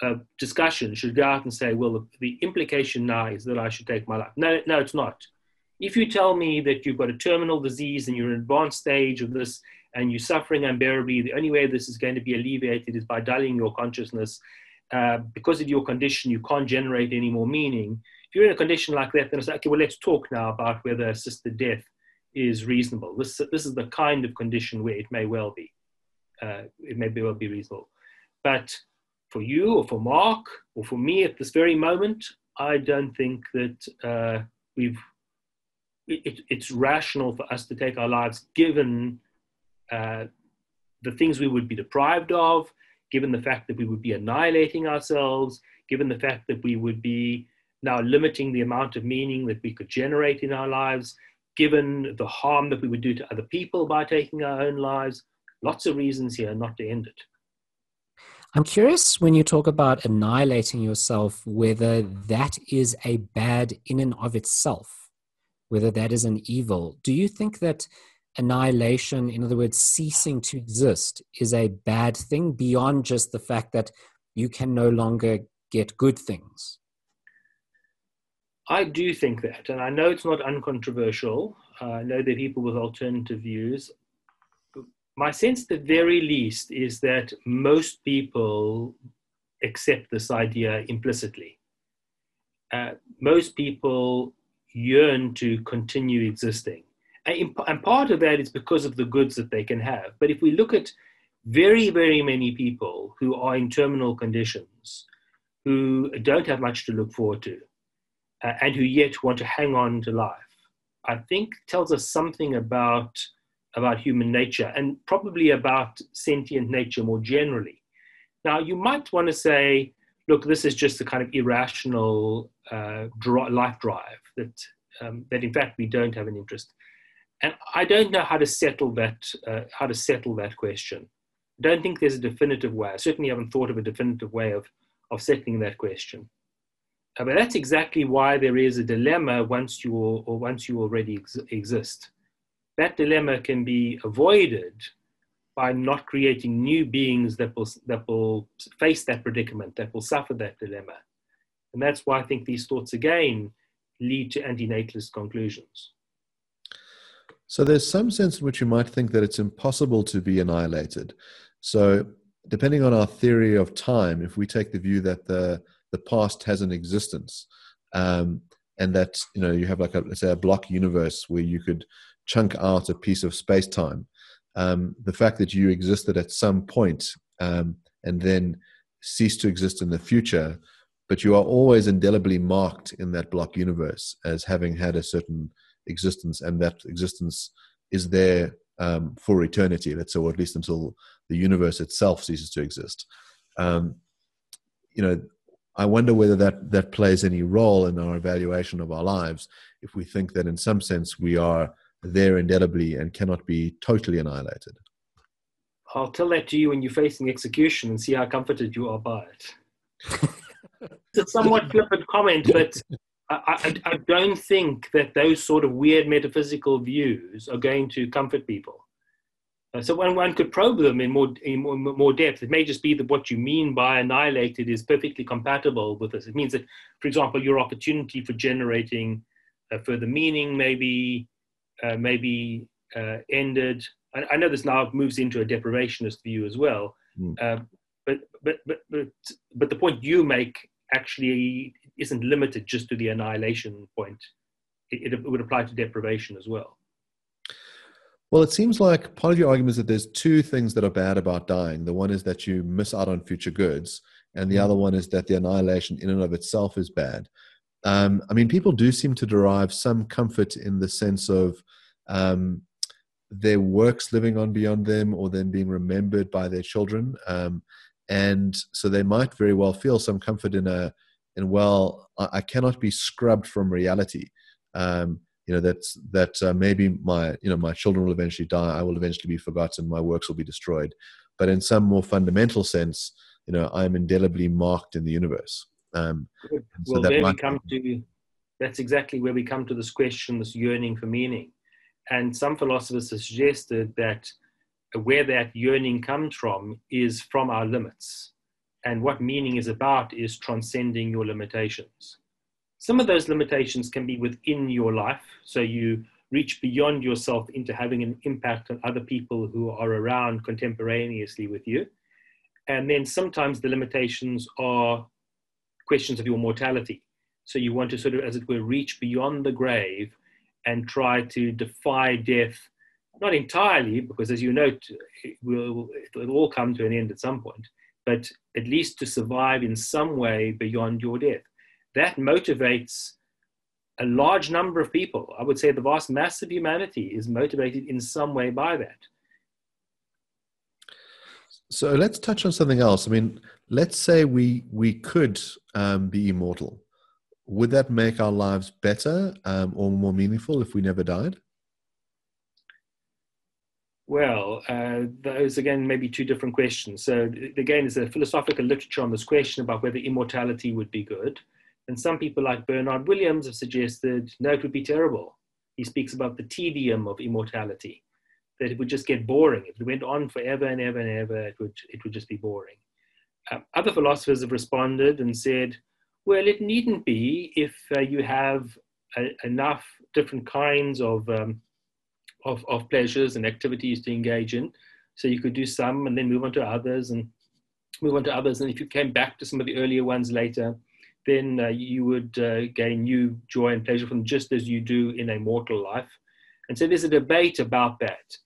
uh, discussion should go out and say, well, the implication now is that I should take my life. No, no, it's not. If you tell me that you've got a terminal disease and you're in an advanced stage of this and you're suffering unbearably, the only way this is going to be alleviated is by dulling your consciousness. Uh, because of your condition, you can't generate any more meaning. If you're in a condition like that, then it's like, okay, well, let's talk now about whether assisted death is reasonable. This, this is the kind of condition where it may well be. Uh, it may well be reasonable. But for you or for Mark or for me at this very moment, I don't think that uh, we've. It, it's rational for us to take our lives given uh, the things we would be deprived of, given the fact that we would be annihilating ourselves, given the fact that we would be now limiting the amount of meaning that we could generate in our lives, given the harm that we would do to other people by taking our own lives. Lots of reasons here not to end it. I'm curious when you talk about annihilating yourself, whether that is a bad in and of itself, whether that is an evil. Do you think that annihilation, in other words, ceasing to exist, is a bad thing beyond just the fact that you can no longer get good things? I do think that, and I know it's not uncontroversial. Uh, I know there are people with alternative views my sense, at the very least, is that most people accept this idea implicitly. Uh, most people yearn to continue existing. And, and part of that is because of the goods that they can have. But if we look at very, very many people who are in terminal conditions, who don't have much to look forward to, uh, and who yet want to hang on to life, I think tells us something about about human nature and probably about sentient nature more generally. Now, you might want to say, look, this is just a kind of irrational uh, life drive that, um, that in fact we don't have an interest. And I don't know how to settle that, uh, how to settle that question. I don't think there's a definitive way. I certainly haven't thought of a definitive way of, of settling that question. Uh, but that's exactly why there is a dilemma once you or once you already ex- exist that dilemma can be avoided by not creating new beings that will, that will face that predicament, that will suffer that dilemma. And that's why I think these thoughts again lead to antinatalist conclusions. So there's some sense in which you might think that it's impossible to be annihilated. So depending on our theory of time, if we take the view that the the past has an existence, um, and that you know you have like a let's say a block universe where you could chunk out a piece of space time. Um, the fact that you existed at some point, um, and then cease to exist in the future, but you are always indelibly marked in that block universe as having had a certain existence, and that existence is there um, for eternity. Let's say, or at least until the universe itself ceases to exist. Um, you know, I wonder whether that that plays any role in our evaluation of our lives. If we think that in some sense we are there indelibly and cannot be totally annihilated. I'll tell that to you when you're facing execution and see how comforted you are by it. it's a somewhat flippant comment, but I, I, I, don't think that those sort of weird metaphysical views are going to comfort people. Uh, so one, one could probe them in more, in more, more depth. It may just be that what you mean by annihilated is perfectly compatible with this. It means that, for example, your opportunity for generating uh, further meaning maybe uh, maybe uh, ended. I, I, know this now moves into a deprivationist view as well, mm. uh, but, but but but but the point you make actually isn't limited just to the annihilation point. It, it would apply to deprivation as well. Well, it seems like part of your argument is that there's two things that are bad about dying. The one is that you miss out on future goods, and the mm. other one is that the annihilation in and of itself is bad. Um, I mean, people do seem to derive some comfort in the sense of um, their works living on beyond them or them being remembered by their children. Um, and so they might very well feel some comfort in a, in, well, I, I cannot be scrubbed from reality. Um, you know, that's, that uh, maybe my, you know, my children will eventually die. I will eventually be forgotten. My works will be destroyed. But in some more fundamental sense, you know, I'm indelibly marked in the universe. Um, so well, there we come to that's exactly where we come to this question, this yearning for meaning. And some philosophers have suggested that where that yearning comes from is from our limits. And what meaning is about is transcending your limitations. Some of those limitations can be within your life. So you reach beyond yourself into having an impact on other people who are around contemporaneously with you. And then sometimes the limitations are questions of your mortality. So you want to sort of, as it were, reach beyond the grave and try to defy death, not entirely, because as you note, it will, it'll all come to an end at some point, but at least to survive in some way beyond your death. That motivates a large number of people. I would say the vast mass of humanity is motivated in some way by that. So let's touch on something else. I mean, let's say we we could um, be immortal. Would that make our lives better um, or more meaningful if we never died? Well, uh, those again may be two different questions. So again, there's a philosophical literature on this question about whether immortality would be good. And some people like Bernard Williams have suggested, no, it would be terrible. He speaks about the tedium of immortality that it would just get boring. If it went on forever and ever and ever, it would, it would just be boring. Uh, other philosophers have responded and said, well, it needn't be if uh, you have a, enough different kinds of, um, of, of pleasures and activities to engage in. So you could do some and then move on to others and move on to others. And if you came back to some of the earlier ones later, then uh, you would uh, gain new joy and pleasure from just as you do in a mortal life. And so there's a debate about that.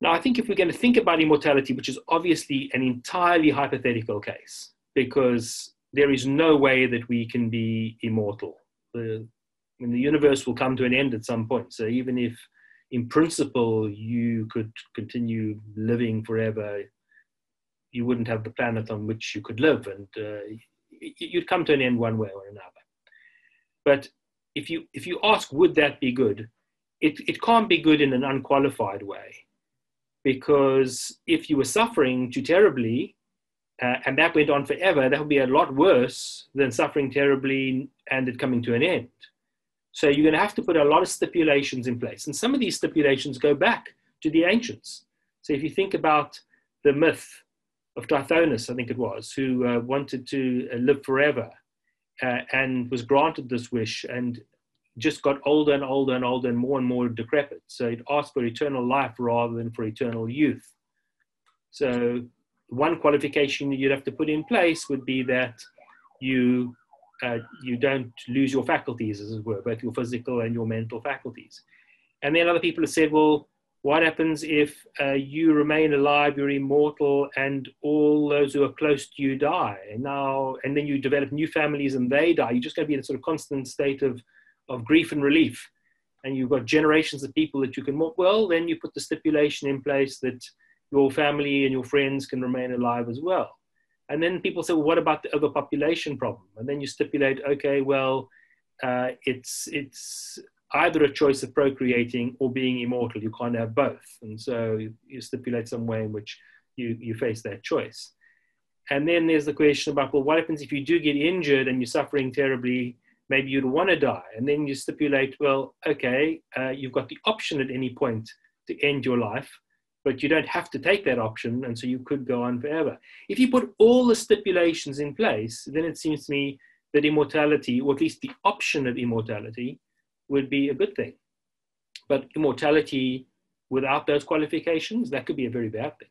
Now, I think if we're going to think about immortality, which is obviously an entirely hypothetical case, because there is no way that we can be immortal. The, I mean, the universe will come to an end at some point. So even if, in principle, you could continue living forever, you wouldn't have the planet on which you could live, and uh, you'd come to an end one way or another. But if you if you ask, would that be good? It it can't be good in an unqualified way because if you were suffering too terribly uh, and that went on forever, that would be a lot worse than suffering terribly and it coming to an end. So you're going to have to put a lot of stipulations in place. And some of these stipulations go back to the ancients. So if you think about the myth of Tithonus, I think it was, who uh, wanted to uh, live forever uh, and was granted this wish and just got older and older and older and more and more decrepit. So it asked for eternal life rather than for eternal youth. So one qualification you'd have to put in place would be that you uh, you don't lose your faculties, as it were, both your physical and your mental faculties. And then other people have said, well, what happens if uh, you remain alive, you're immortal, and all those who are close to you die? And now, and then you develop new families and they die. You're just going to be in a sort of constant state of of grief and relief, and you've got generations of people that you can well, then you put the stipulation in place that your family and your friends can remain alive as well. And then people say, well, what about the overpopulation problem? And then you stipulate, okay, well, uh, it's it's either a choice of procreating or being immortal. You can't have both. And so you, you stipulate some way in which you, you face that choice. And then there's the question about, well, what happens if you do get injured and you're suffering terribly? Maybe you'd want to die. And then you stipulate, well, okay, uh, you've got the option at any point to end your life, but you don't have to take that option. And so you could go on forever. If you put all the stipulations in place, then it seems to me that immortality, or at least the option of immortality, would be a good thing. But immortality without those qualifications, that could be a very bad thing.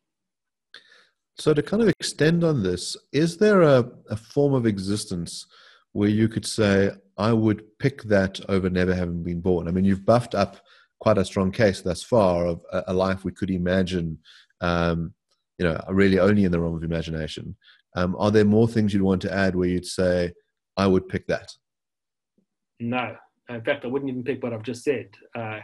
So, to kind of extend on this, is there a, a form of existence where you could say, I would pick that over never having been born. I mean, you've buffed up quite a strong case thus far of a, life we could imagine, um, you know, really only in the realm of imagination. Um, are there more things you'd want to add where you'd say, I would pick that? No. In fact, I wouldn't even pick what I've just said. Uh,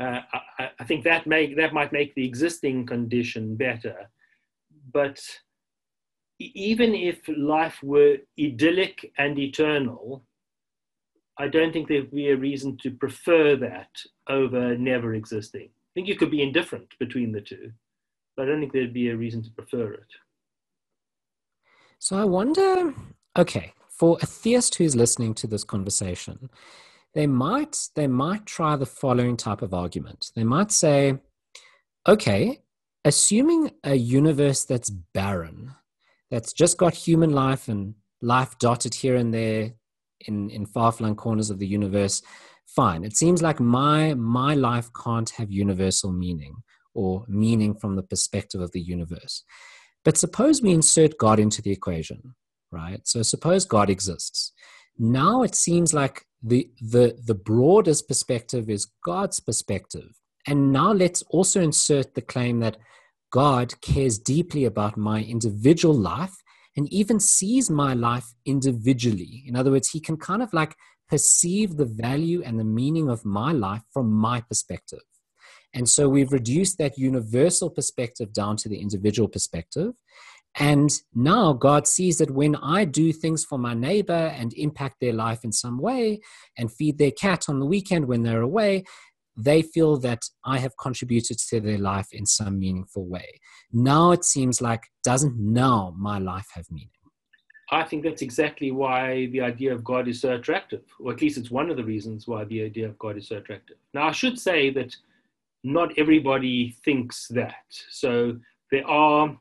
uh, I, I, think that make that might make the existing condition better, but even if life were idyllic and eternal, I don't think there'd be a reason to prefer that over never existing. I think you could be indifferent between the two, but I don't think there'd be a reason to prefer it. So I wonder okay, for a theist who's listening to this conversation, they might they might try the following type of argument. They might say, okay, assuming a universe that's barren, that's just got human life and life dotted here and there in, in far-flung corners of the universe, fine. It seems like my my life can't have universal meaning or meaning from the perspective of the universe. But suppose we insert God into the equation, right? So suppose God exists. Now it seems like the the the broadest perspective is God's perspective. And now let's also insert the claim that God cares deeply about my individual life and even sees my life individually. In other words, he can kind of like perceive the value and the meaning of my life from my perspective. And so we've reduced that universal perspective down to the individual perspective. And now God sees that when I do things for my neighbor and impact their life in some way and feed their cat on the weekend when they're away, they feel that I have contributed to their life in some meaningful way. Now it seems like, doesn't now my life have meaning? I think that's exactly why the idea of God is so attractive, or at least it's one of the reasons why the idea of God is so attractive. Now, I should say that not everybody thinks that. So there are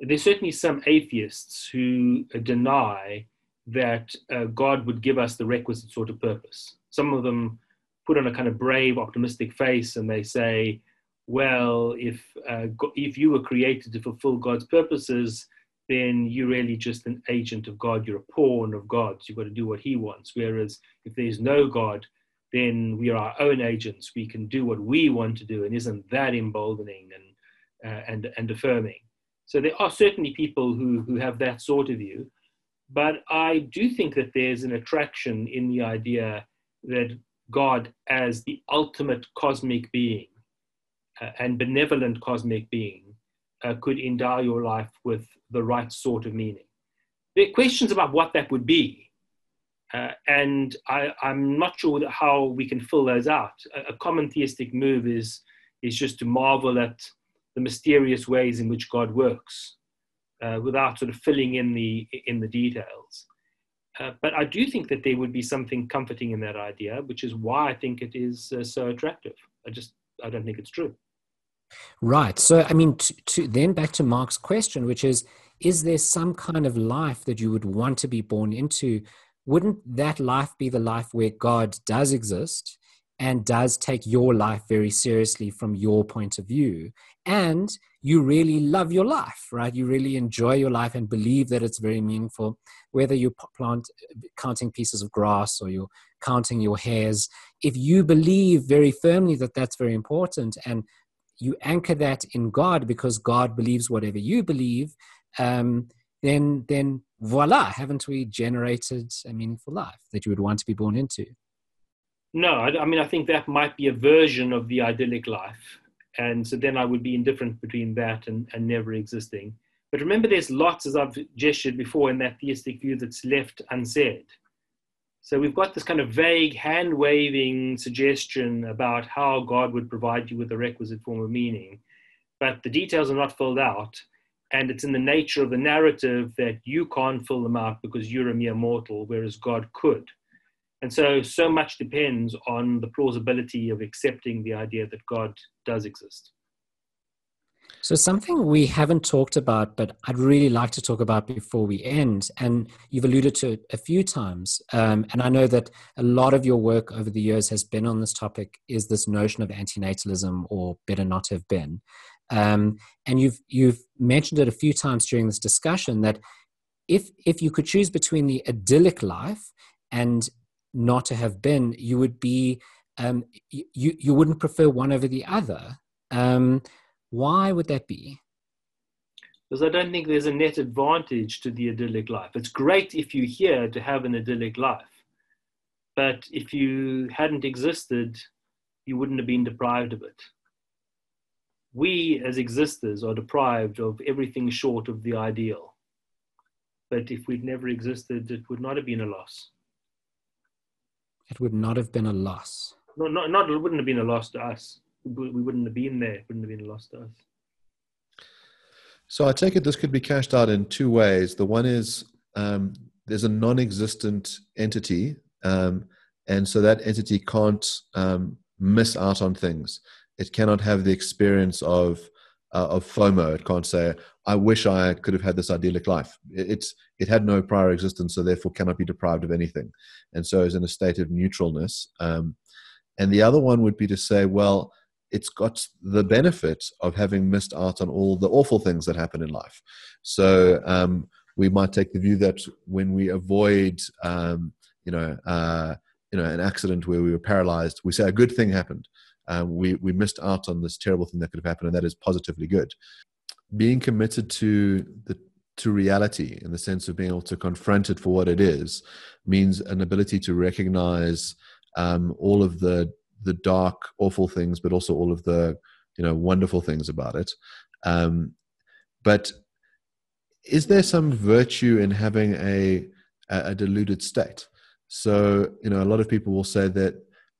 there's certainly some atheists who deny that uh, God would give us the requisite sort of purpose. Some of them put on a kind of brave, optimistic face and they say, well, if, uh, if you were created to fulfill God's purposes, then you're really just an agent of God. You're a pawn of God. You've got to do what He wants. Whereas if there's no God, then we are our own agents. We can do what we want to do, and isn't that emboldening and uh, and and affirming? So there are certainly people who who have that sort of view, but I do think that there's an attraction in the idea that God, as the ultimate cosmic being uh, and benevolent cosmic being, uh, could endow your life with the right sort of meaning. There are questions about what that would be uh, and I, am not sure how we can fill those out. A, a, common theistic move is, is just to marvel at the mysterious ways in which God works uh, without sort of filling in the, in the details. Uh, but I do think that there would be something comforting in that idea, which is why I think it is uh, so attractive. I just I don't think it's true. Right. So I mean, to, to, then back to Mark's question, which is: Is there some kind of life that you would want to be born into wouldn't that life be the life where God does exist and does take your life very seriously from your point of view? And you really love your life, right? You really enjoy your life and believe that it's very meaningful, whether you plant counting pieces of grass or you're counting your hairs. If you believe very firmly that that's very important and you anchor that in God because God believes whatever you believe, um, then then voila, haven't we generated a meaningful life that you would want to be born into? No, I, I mean, I think that might be a version of the idyllic life. And so then I would be indifferent between that and, and never existing. But remember, there's lots, as I've gestured before, in that theistic view that's left unsaid. So we've got this kind of vague hand waving suggestion about how God would provide you with the requisite form of meaning, but the details are not filled out and it's in the nature of the narrative that you can't fill them out because you're a mere mortal, whereas God could. And so, so much depends on the plausibility of accepting the idea that God does exist. So, something we haven't talked about, but I'd really like to talk about before we end, and you've alluded to it a few times, um, and I know that a lot of your work over the years has been on this topic, is this notion of antinatalism or better not have been. Um, and you've you've mentioned it a few times during this discussion that if if you could choose between the idyllic life and not to have been, you would be um, you you wouldn't prefer one over the other. Um, why would that be? Because I don't think there's a net advantage to the idyllic life. It's great if you're here to have an idyllic life, but if you hadn't existed, you wouldn't have been deprived of it we as existers are deprived of everything short of the ideal. But if we'd never existed, it would not have been a loss. It would not have been a loss. No, not, not it wouldn't have been a loss to us. We wouldn't have been there. It wouldn't have been a loss to us. So I take it this could be cashed out in two ways. The one is um, there's a non-existent entity, um, and so that entity can't um, miss out on things it cannot have the experience of uh, of FOMO. It can't say, "I wish I could have had this idyllic life." It's it had no prior existence, so therefore cannot be deprived of anything, and so is in a state of neutralness. Um, and the other one would be to say, well, it's got the benefit of having missed out on all the awful things that happen in life. So um, we might take the view that when we avoid, um, you know, uh, you know, an accident where we were paralyzed, we say a good thing happened. Um, we we missed out on this terrible thing that could have happened, and that is positively good. Being committed to the to reality in the sense of being able to confront it for what it is means an ability to recognize um, all of the the dark, awful things, but also all of the you know wonderful things about it. Um, but is there some virtue in having a a deluded state? So you know, a lot of people will say that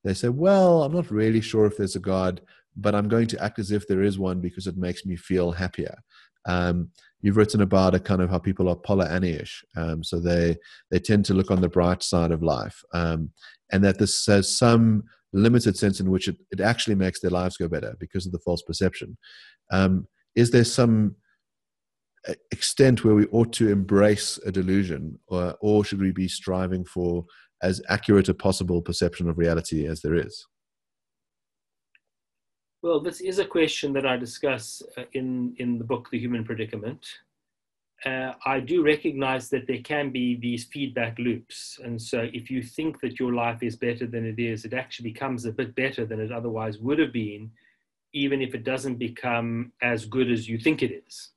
they say, "Well, I'm not really sure if there's a God, but I'm going to act as if there is one because it makes me feel happier." Um, you've written about a kind of how people are Pollyanna-ish, um, so they they tend to look on the bright side of life, um, and that this has some limited sense in which it, it actually makes their lives go better because of the false perception. Um, is there some uh, extent where we ought to embrace a delusion, or, or should we be striving for as accurate a possible perception of reality as there is? Well, this is a question that I discuss uh, in, in the book, The Human Predicament uh, I do recognize that there can be these feedback loops. And so if you think that your life is better than it is, it actually becomes a bit better than it otherwise would have been, even if it doesn't become as good as you think it is.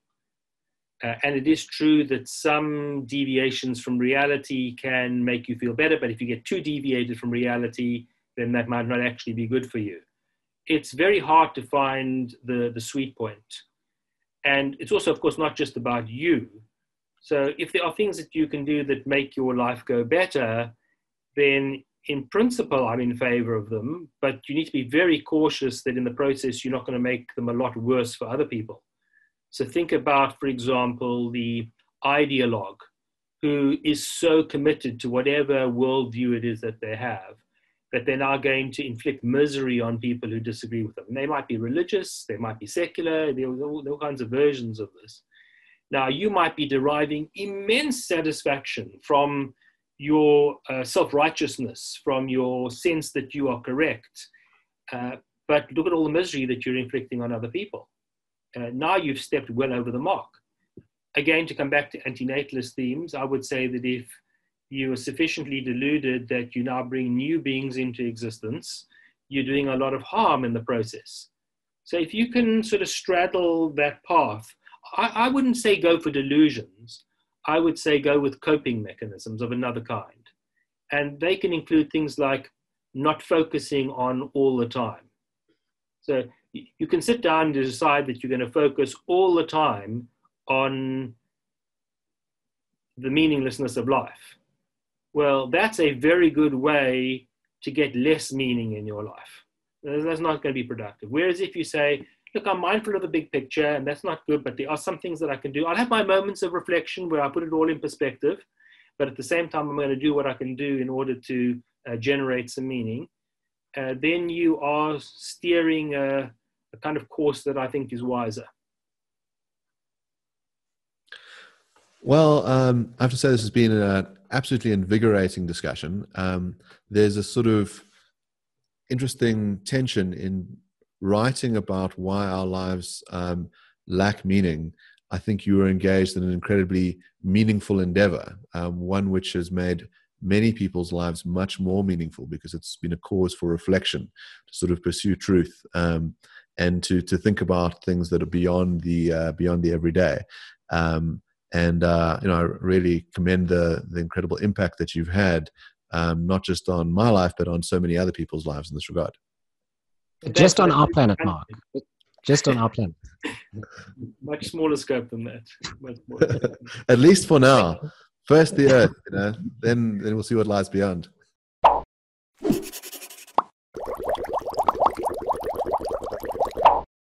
Uh, and it is true that some deviations from reality can make you feel better, but if you get too deviated from reality, then that might not actually be good for you. It's very hard to find the, the sweet point and it's also, of course, not just about you. So if there are things that you can do that make your life go better, then in principle, I'm in favor of them, but you need to be very cautious that in the process, you're not going to make them a lot worse for other people. So think about, for example, the ideologue who is so committed to whatever worldview it is that they have that they're now going to inflict misery on people who disagree with them. And they might be religious, they might be secular, there are all, all kinds of versions of this. Now, you might be deriving immense satisfaction from your uh, self righteousness, from your sense that you are correct. Uh, but look at all the misery that you're inflicting on other people. Uh, now you've stepped well over the mark. Again, to come back to antinatalist themes, I would say that if you are sufficiently deluded that you now bring new beings into existence, you're doing a lot of harm in the process. So if you can sort of straddle that path, I, I wouldn't say go for delusions. I would say go with coping mechanisms of another kind. And they can include things like not focusing on all the time. So you can sit down and decide that you're going to focus all the time on the meaninglessness of life. Well, that's a very good way to get less meaning in your life. That's not going to be productive. Whereas if you say, look, I'm mindful of the big picture and that's not good, but there are some things that I can do. I'll have my moments of reflection where I put it all in perspective, but at the same time, I'm going to do what I can do in order to uh, generate some meaning. Uh, then you are steering a, a kind of course that I think is wiser. Well, um, I have to say this has been an absolutely invigorating discussion. Um, there's a sort of interesting tension in writing about why our lives um, lack meaning. I think you were engaged in an incredibly meaningful endeavor, um, one which has made many people's lives much more meaningful because it's been a cause for reflection to sort of pursue truth um, and to to think about things that are beyond the uh, beyond the everyday. Um, and uh, you know I really commend the the incredible impact that you've had, um, not just on my life but on so many other people's lives in this regard. Just on our planet, Mark. Just on our planet. [laughs] Much smaller scope than that. [laughs] At least for now. First the Earth, you know. Then then we'll see what lies beyond.